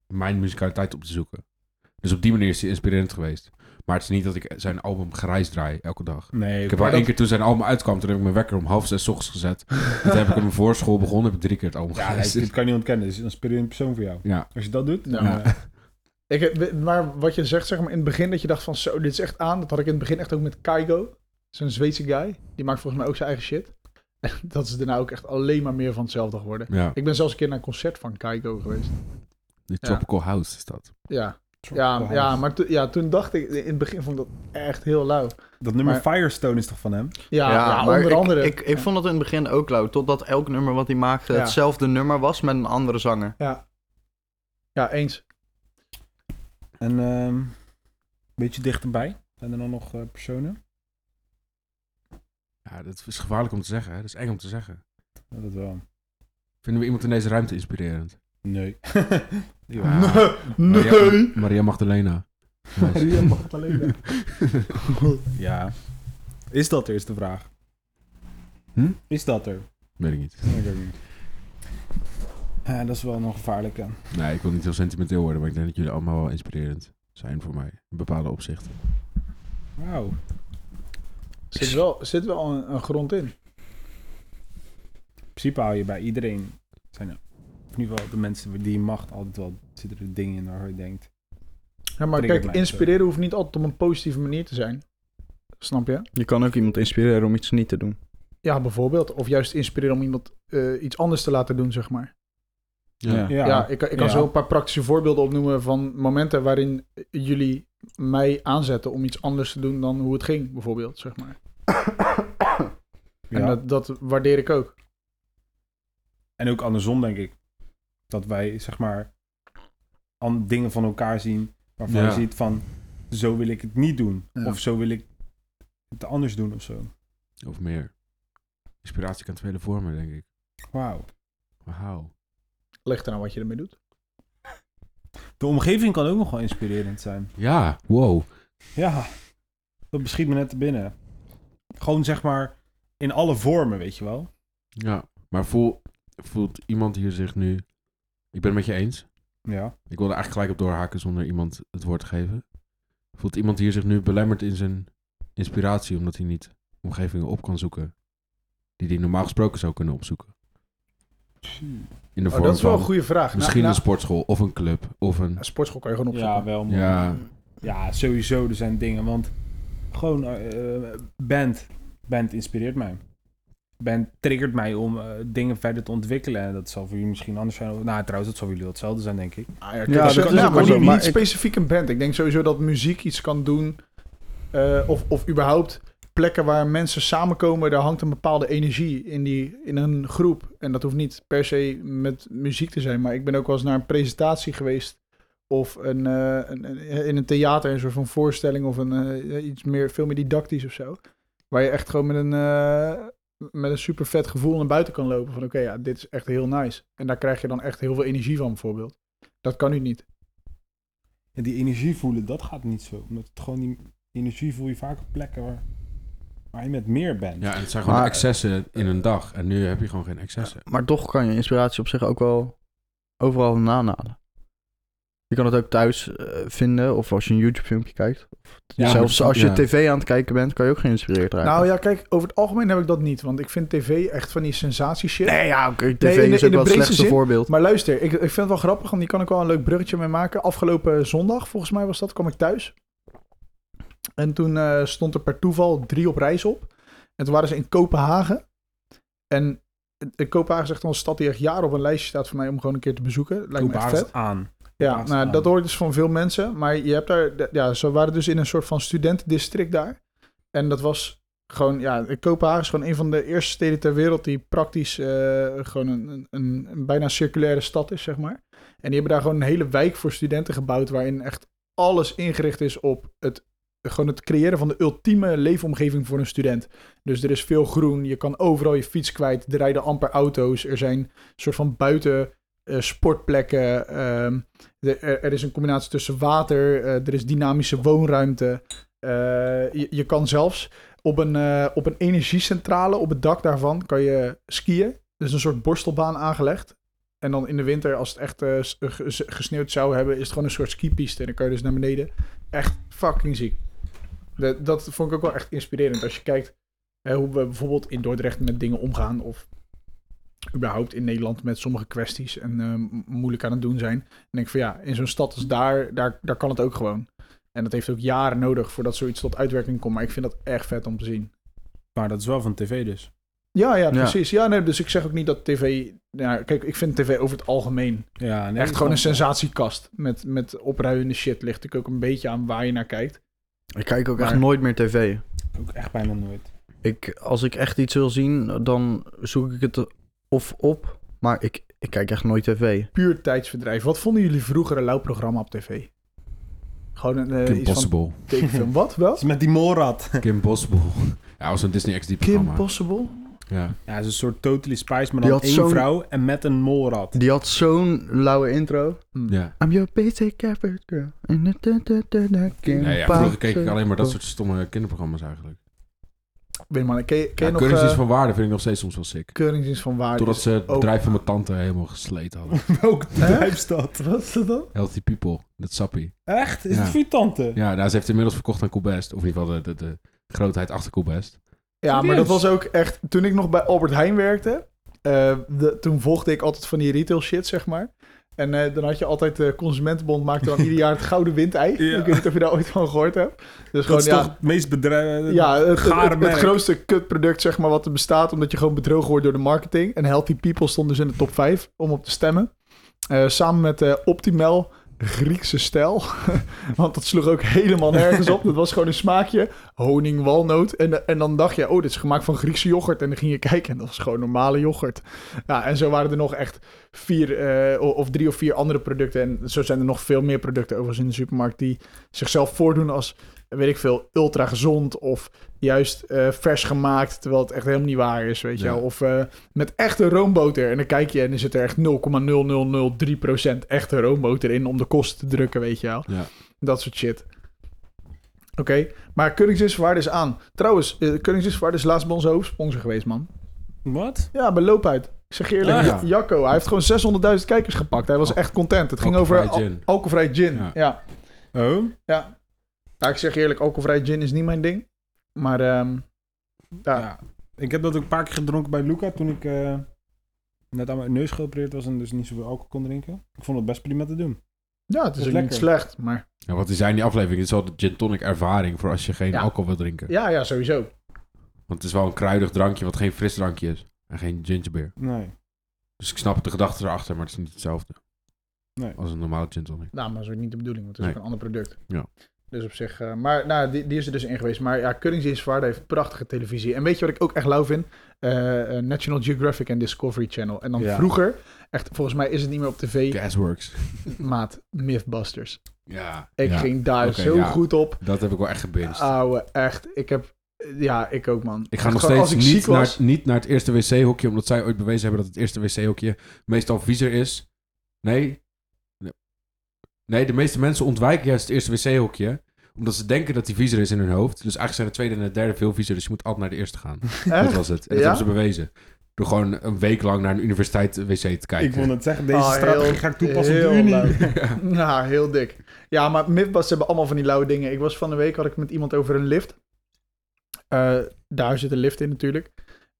mijn muzikaliteit op te zoeken. Dus op die manier is hij inspirerend geweest. Maar het is niet dat ik zijn album grijs draai elke dag. Nee, Ik heb maar wel één dat- keer toen zijn album uitkwam, toen heb ik mijn wekker om half zes 's ochtends gezet. <laughs> En toen heb ik op mijn voorschool begonnen, heb ik drie keer het album Ja, nee, dit kan je niet ontkennen. Dit is een inspirerende persoon voor jou. Ja, Als je dat doet, Ja. eh, Ik, heb- maar wat je zegt, zeg maar, in het begin dat je dacht van zo, dit is echt aan. Dat had ik in het begin echt ook met Kaigo. Zo'n Zweedse guy. Die maakt volgens mij ook zijn eigen shit. En <laughs> dat is daarna ook echt alleen maar meer van hetzelfde geworden. ja. Ik ben zelfs een keer naar een concert van Kaigo geweest. De Ja. Tropical House is dat. Ja, ja, ja maar to- ja, toen dacht ik, in het begin vond ik dat echt heel lauw. dat nummer Maar- Firestone is toch van hem? Ja, onder ik, andere. Ik, ik vond het in het begin ook lauw, totdat elk nummer wat hij maakte Ja. hetzelfde nummer was met een andere zanger. Ja. ja, eens. En ehm, een beetje dichterbij. Zijn er dan nog eh, personen? Ja, dat is gevaarlijk om te zeggen. Hè? Dat is eng om te zeggen. Ja, dat wel. Vinden we iemand in deze ruimte inspirerend? Nee. <laughs> Ja. Nee. Maria, Maria Magdalena. Nice. Maria Magdalena. <laughs> ja. Is dat er, is de vraag. Hm? Is dat er? Weet ik niet. Ik ook niet. Ja, dat is wel nog gevaarlijk. hè. Nee, ik wil niet heel sentimenteel worden, maar ik denk dat jullie allemaal wel inspirerend zijn voor mij. In bepaalde opzichten. Wauw. Zit wel, zit wel een, een grond in. In principe hou je bij iedereen. Zijn ieder geval de mensen die je mag, altijd wel zitten er dingen in waar je denkt. Ja, maar kijk, inspireren hoeft niet altijd op een positieve manier te zijn. Snap je? Je kan ook iemand inspireren om iets niet te doen. Ja, bijvoorbeeld. Of juist inspireren om iemand eh, iets anders te laten doen, zeg maar. Ja. Ja, ik, kan- ik kan Ja. zo een paar praktische voorbeelden opnoemen van momenten waarin jullie mij aanzetten om iets anders te doen dan hoe het ging, bijvoorbeeld, zeg maar. <coughs> En dat, dat waardeer ik ook. En ook andersom, denk ik. Dat wij, zeg maar, an- dingen van elkaar zien waarvan Ja. je ziet van, zo wil ik het niet doen. Ja. Of zo wil ik het anders doen of zo. Of meer. Inspiratie kan vele vormen, denk ik. Wauw. Wauw. Ligt eraan wat je ermee doet. De omgeving kan ook nog wel inspirerend zijn. Ja, wow. Ja. Dat beschiet me net te binnen. Gewoon zeg maar in alle vormen, weet je wel. Ja, maar voel, voelt iemand hier zich nu... Ik ben het met je eens. Ja. Ik wilde eigenlijk gelijk op doorhaken zonder iemand het woord te geven. Voelt iemand hier zich nu belemmerd in zijn inspiratie... omdat hij niet omgevingen op kan zoeken... die hij normaal gesproken zou kunnen opzoeken? In de Oh, vorm dat is wel van een goede vraag. misschien Nou, een sportschool of een club of een... nou, sportschool kan je gewoon opzoeken. Ja, wel. Ja, Ja, sowieso. Er zijn dingen. Want gewoon eh, band. Band inspireert mij. Band triggert mij om eh, dingen verder te ontwikkelen. En dat zal voor jullie misschien anders zijn. Nou, trouwens, dat zal voor jullie hetzelfde zijn, denk ik. Ah, ja, kijk, Ja, dat is maar niet, maar niet ik- specifiek een band. Ik denk sowieso dat muziek iets kan doen. eh, of, of überhaupt plekken waar mensen samenkomen, daar hangt een bepaalde energie in, die, in een groep. En dat hoeft niet per se met muziek te zijn. Maar ik ben ook wel eens naar een presentatie geweest. Of een, eh, een, een- in een theater, een soort van voorstelling. Of een, eh, iets meer, veel meer didactisch of zo. Waar je echt gewoon met een, eh, met een super vet gevoel naar buiten kan lopen. Van oké, ja, dit is echt heel nice. En daar krijg je dan echt heel veel energie van bijvoorbeeld. Dat kan nu niet. En die energie voelen, dat gaat niet zo. Omdat het gewoon die energie voel je vaak op plekken waar, waar je met meer bent. ja en het zijn gewoon Maar- excessen in een dag. En nu heb je gewoon geen excessen. Maar toch kan je inspiratie op zich ook wel overal vandaan halen. Je kan het ook thuis eh, vinden, of als je een YouTube-filmpje kijkt. Of Ja, zelfs als je ja. tv aan het kijken bent, kan je ook geïnspireerd raken. Nou ja, kijk, over het algemeen heb ik dat niet. Want ik vind tv echt van die sensatie shit. nee, ja, oké, tv Nee, in de- is ook wel het slechtste zin. voorbeeld. Maar luister, ik, ik vind het wel grappig, want die kan ik wel een leuk bruggetje mee maken. Afgelopen zondag, volgens mij was dat, kwam ik thuis. En toen eh, stond er per toeval drie op reis op. En toen waren ze in Kopenhagen. En eh, Kopenhagen is echt een stad die echt jaren op een lijstje staat voor mij om gewoon een keer te bezoeken. Lijkt me echt Kopenhagen vet. aan. Ja, nou, dat hoort dus van veel mensen. Maar je hebt daar, ja, ze waren dus in een soort van studentendistrict daar. En dat was gewoon, ja, Kopenhagen is gewoon een van de eerste steden ter wereld die praktisch eh, gewoon een, een, een, een bijna circulaire stad is, zeg maar. En die hebben daar gewoon een hele wijk voor studenten gebouwd waarin echt alles ingericht is op het, gewoon het creëren van de ultieme leefomgeving voor een student. Dus er is veel groen, je kan overal je fiets kwijt, er rijden amper auto's, er zijn een soort van buiten eh, sportplekken, ehm, er, is een combinatie tussen water, eh, er is dynamische woonruimte. Eh, je, je kan zelfs op een, op een energiecentrale, op het dak daarvan, kan je skiën. Er is een soort borstelbaan aangelegd. En dan in de winter, als het echt gesneeuwd zou hebben, is het gewoon een soort skipiste. En dan kan je dus naar beneden. Echt fucking ziek. Dat vond ik ook wel echt inspirerend. Als je kijkt hoe we bijvoorbeeld in Dordrecht met dingen omgaan. Of überhaupt in Nederland met sommige kwesties en eh, moeilijk aan het doen zijn. En denk ik van ja, in zo'n stad als daar, daar, daar kan het ook gewoon. En dat heeft ook jaren nodig voordat zoiets tot uitwerking komt. Maar ik vind dat echt vet om te zien. Maar dat is wel van tv dus. Ja, ja, precies. Ja, nee, dus ik zeg ook niet dat tv... Ja, kijk, ik vind tv over het algemeen Ja, nee, echt gewoon een sensatiekast. Met, met opruiende shit ligt ik ook een beetje aan waar je naar kijkt. Ik kijk ook echt nooit meer tv. Ook echt bijna nooit. Ik, als ik echt iets wil zien, dan zoek ik het of op. Maar ik, ik kijk echt nooit tv. Puur tijdsverdrijf. Wat vonden jullie vroeger een lauw programma op tv? Gewoon een, eh, Kim iets van Possible. tekenfilm. Wat? <laughs> Wel? Is met die molrat. <laughs> Kim Possible. Ja, was een Disney XD Kim programma. Possible? Ja. Ja, het is een soort Totally Spice, maar Die dan had één zo'n- vrouw en met een molrat. Die had zo'n lauwe intro. Hm. ja. I'm your basic average girl. In the da- da- da- da- Kim Nee, ja, vroeger keek ik Possible. alleen maar dat soort stomme kinderprogramma's eigenlijk. Weet je man, ken je, ken je Ja, nog... Keuringsdienst eh, van Waarde vind ik nog steeds soms wel sick. Keuringsdienst van Waarde. Totdat ze het ook- bedrijf van mijn tante helemaal gesleten hadden. <laughs> Welk bedrijf is dat? Wat is dat dan? Healthy People, dat sappie. Echt? Is Ja. het voor je tante? Ja, nou, ze heeft inmiddels verkocht aan Coolbest. Of in ieder geval de, de, de grootheid achter Coolbest. Ja, maar dat was ook echt... Toen ik nog bij Albert Heijn werkte... eh, de, toen volgde ik altijd van die retail shit, zeg maar. En eh, dan had je altijd... De Consumentenbond maakte dan ieder jaar het <laughs> Gouden Windei. Ja. Ik weet niet of je daar ooit van gehoord hebt. Dus Dat gewoon, is ja... toch het meest bedrijf... Ja, het, het, grootste kutproduct zeg maar, wat er bestaat, omdat je gewoon bedrogen wordt door de marketing. En Healthy People stond dus in de top 5 om op te stemmen. Eh, samen met eh Optimal, Griekse stijl. <laughs> Want dat sloeg ook helemaal nergens op. Dat was gewoon een smaakje, honing, walnoot. En, en dan dacht je, oh, dit is gemaakt van Griekse yoghurt. En dan ging je kijken en dat was gewoon normale yoghurt. Ja, en zo waren er nog echt vier eh, of drie of vier andere producten. En zo zijn er nog veel meer producten overigens in de supermarkt die zichzelf voordoen als, weet ik veel, ultra gezond of juist eh, vers gemaakt, terwijl het echt helemaal niet waar is, weet je Ja. wel. Of eh, met echte roomboter. En dan kijk je en er zit er echt 0,0003% echte roomboter in om de kosten te drukken, weet je wel. Ja. Dat soort shit. Oké, maar Koningsinverwaarde is aan. Trouwens, uh, is laatst bij onze hoofdsponsor geweest, man. Wat? Ja, bij Loopuit. Ik zeg eerlijk, Ah. Ja- Jacco, hij heeft gewoon 600.000 kijkers gepakt. Hij was echt content. Het ging over Alcoholvrij al- gin. alcoholvrij gin. Ja. Ja. Oh? Ja. Ja, ik zeg eerlijk, alcoholvrij gin is niet mijn ding. Maar ehm, ja. Ja. Ik heb dat ook een paar keer gedronken bij Luca toen ik eh, net aan mijn neus geopereerd was en dus niet zoveel alcohol kon drinken. Ik vond het best prima te doen. ja, het is ook lekker. niet slecht. Maar Ja, wat is zijn die aflevering? Het is wel de gin tonic ervaring voor als je geen Ja. alcohol wil drinken. ja, ja, sowieso. Want het is wel een kruidig drankje wat geen frisdrankje is. En geen gingerbeer. Nee. Dus ik snap de gedachte erachter, maar het is niet hetzelfde. Nee. Als een normale gin tonic. Nou, maar dat is ook niet de bedoeling, want het is Nee. ook een ander product. Ja. Dus op zich... eh, maar nou, die, die is er dus in geweest. Maar ja, Koningsinverwaarde heeft prachtige televisie. En weet je wat ik ook echt lauw vind? Eh, eh, National Geographic en Discovery Channel. En dan Ja. vroeger, echt, volgens mij is het niet meer op tv, Gasworks. <laughs> maat, Mythbusters. Ja. Ik ja. ging daar Oké, zo ja. goed op. Dat heb ik wel echt gebinged. Ouwe, echt. Ik heb... Ja, ik ook, man. ik ga Echt nog gewoon, steeds niet naar, niet naar het eerste wc-hokje, omdat zij ooit bewezen hebben dat het eerste wc-hokje meestal viezer is. Nee. Nee, de meeste mensen ontwijken juist het eerste wc-hokje, omdat ze denken dat die viezer is in hun hoofd. Dus eigenlijk zijn de tweede en de derde veel viezer, dus je moet altijd naar de eerste gaan. Dat was het. En dat Ja? hebben ze bewezen. Door gewoon een week lang naar een universiteit wc te kijken. Ik vond het zeggen, deze Ah, strategie heel- ga ik toepassen op de heel Unie. <laughs> Ja, heel dik. Ja, maar Mythbusters hebben allemaal van die lauwe dingen. Ik was van de week, had ik met iemand over een lift. Eh, daar zit een lift in natuurlijk.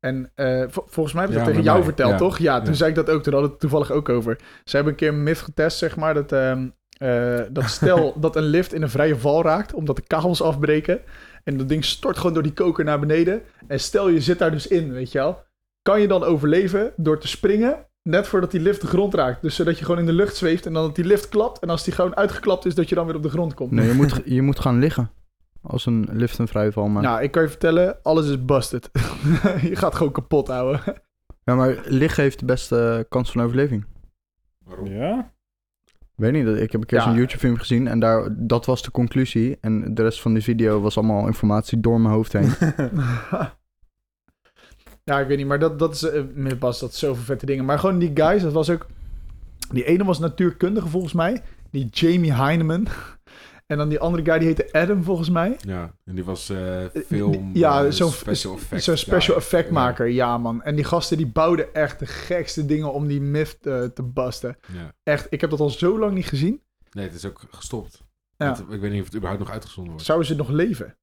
En eh, vo- volgens mij heb ik Ja, dat tegen jou mij. verteld, Ja. toch? Ja, toen Ja. zei ik dat ook. Toen hadden we het toevallig ook over. Ze hebben een keer een myth getest, zeg maar. Dat, ehm, eh, dat stel <laughs> dat een lift in een vrije val raakt, omdat de kabels afbreken. En dat ding stort gewoon door die koker naar beneden. En stel je zit daar dus in, weet je wel. Kan je dan overleven door te springen net voordat die lift de grond raakt? Dus zodat je gewoon in de lucht zweeft en dan dat die lift klapt. En als die gewoon uitgeklapt is, dat je dan weer op de grond komt. Nee, je moet, <laughs> je moet gaan liggen. Als een lift een vrijval maakt. Nou, ik kan je vertellen, alles is busted. <laughs> je gaat gewoon kapot houden. Ja, maar liggen heeft de beste kans van overleving. Waarom? Ja? Weet niet, ik heb een keer Ja. zo'n YouTube-film gezien en daar, dat was de conclusie. En de rest van die video was allemaal informatie door mijn hoofd heen. <laughs> ja, ik weet niet, maar dat, dat is uh, pas dat zoveel vette dingen. Maar gewoon die guys, dat was ook. Die ene was natuurkundige volgens mij, die Jamie Heineman. <laughs> En dan die andere guy die heette Adam volgens mij. Ja, en die was eh, film... Ja, eh, zo'n special effect. Zo'n special effectmaker, ja man. En die gasten die bouwden echt de gekste dingen om die myth te, te basten. Ja. Ja. Echt, ik heb dat al zo lang niet gezien. Nee, het is ook gestopt. Ja. Het- ik weet niet of het überhaupt nog uitgezonden wordt. Zouden ze nog leven?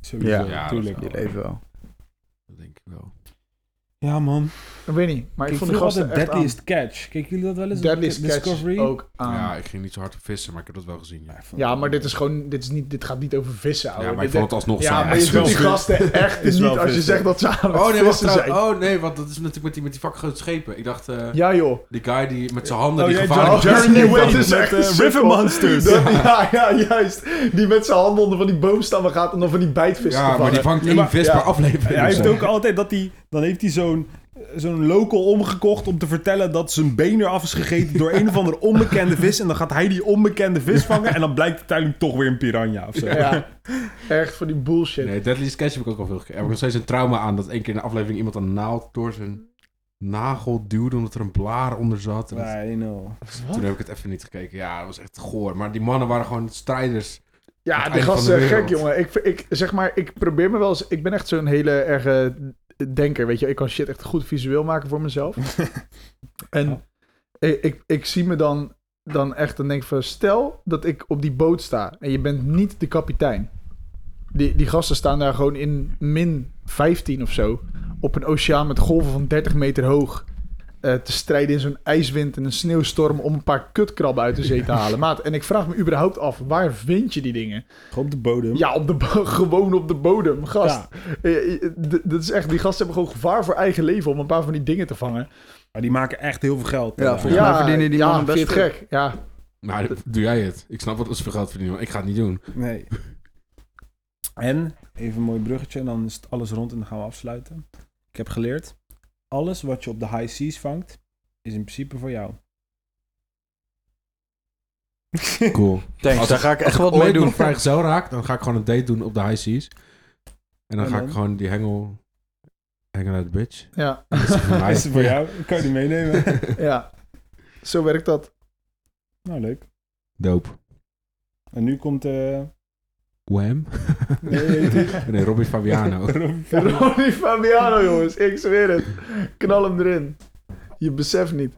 Sowieso, Ja. Ja, natuurlijk. Die leven wel. Dat denk ik wel. Ja, man. Ik weet niet, maar ik, Ik vond die altijd echt aan. Deadliest Catch. Keken jullie dat wel eens? Deadliest Catch Discovery? ook aan. Ja, ik ging niet zo hard op vissen, maar ik heb dat wel gezien. Ja, maar dit is gewoon, dit, is niet, dit gaat niet over vissen, ouwe. ja maar ik vond het alsnog ja, maar je <laughs> die gasten echt Is niet als je zegt dat ze aan het Oh nee, wacht, zijn. oh nee, want dat is natuurlijk met die, met die vakgrote schepen. Ik dacht, eh, Ja joh. die guy die met zijn handen Oh, die ja, gevaarlijke Jeremy Jeremy Wade is echt eh, een sukkel. River Monsters. <laughs> Ja, ja, juist. Die met zijn handen onder van die boomstammen gaat om dan van die bijtvissen te Ja, maar die vangt één vis ja. per aflevering. hij heeft ook altijd dat hij... Dan heeft hij zo'n zo'n local omgekocht om te vertellen dat zijn been eraf is gegeten door een of andere onbekende vis. En dan gaat hij die onbekende vis vangen en dan blijkt het uiteindelijk toch weer een piranha of zo. Ja, echt van die bullshit. Nee, Deadly Sketch heb ik ook al veel gekeken. Heb ik nog steeds een trauma aan dat één keer in een aflevering iemand een naald door zijn nagel duwde omdat er een blaar onder zat. En dat- I know. Wat? Toen heb ik het even niet gekeken. Ja, dat was echt goor. Maar die mannen waren gewoon strijders. Ja, die gasten de gek, jongen. Ik, ik, zeg maar, ik probeer me wel eens... Ik ben echt zo'n hele erge denker, weet je. Ik kan shit echt goed visueel maken voor mezelf. <laughs> en ik, ik, ik zie me dan, dan echt... Dan denk ik van, stel dat ik op die boot sta... en je bent niet de kapitein. Die, die gasten staan daar gewoon in min 15 of zo... op een oceaan met golven van 30 meter hoog... eh, te strijden in zo'n ijswind en een sneeuwstorm... om een paar kutkrabben uit de zee te <laughs> halen. Maat, en ik vraag me überhaupt af... waar vind je die dingen? Gewoon op de bodem. Ja, op de bo- <laughs> gewoon op de bodem, gast. Ja. Eh, eh, Dat is echt, die gasten hebben gewoon gevaar voor eigen leven om een paar van die dingen te vangen. Maar die maken echt heel veel geld. Ja, volgens mij verdienen die ja, mannen best gek? Ja, Maar doe jij het? Ik snap wat als veel geld verdienen, maar ik ga het niet doen. Nee. En, even een mooi bruggetje en dan is het alles rond en dan gaan we afsluiten. Ik heb geleerd, alles wat je op de high seas vangt, is in principe voor jou. <laughs> Cool. Thanks, Als daar ik- ga ik Als echt wat ooit mee doen. nog vrijgezel raak, dan ga ik gewoon een date doen op de high seas. En dan En ga dan? ik gewoon die hengel... Hengel uit de bitch. ja, Dat is voor <laughs> mij. Is het voor jou? <laughs> Kan je die meenemen? ja. Zo werkt dat. nou, leuk. Dope. En nu komt... eh Wham. <laughs> Nee, Robbie Fabiano. <laughs> Ronnie Fabiano, jongens. Ik zweer het. Knal hem erin. Je beseft niet.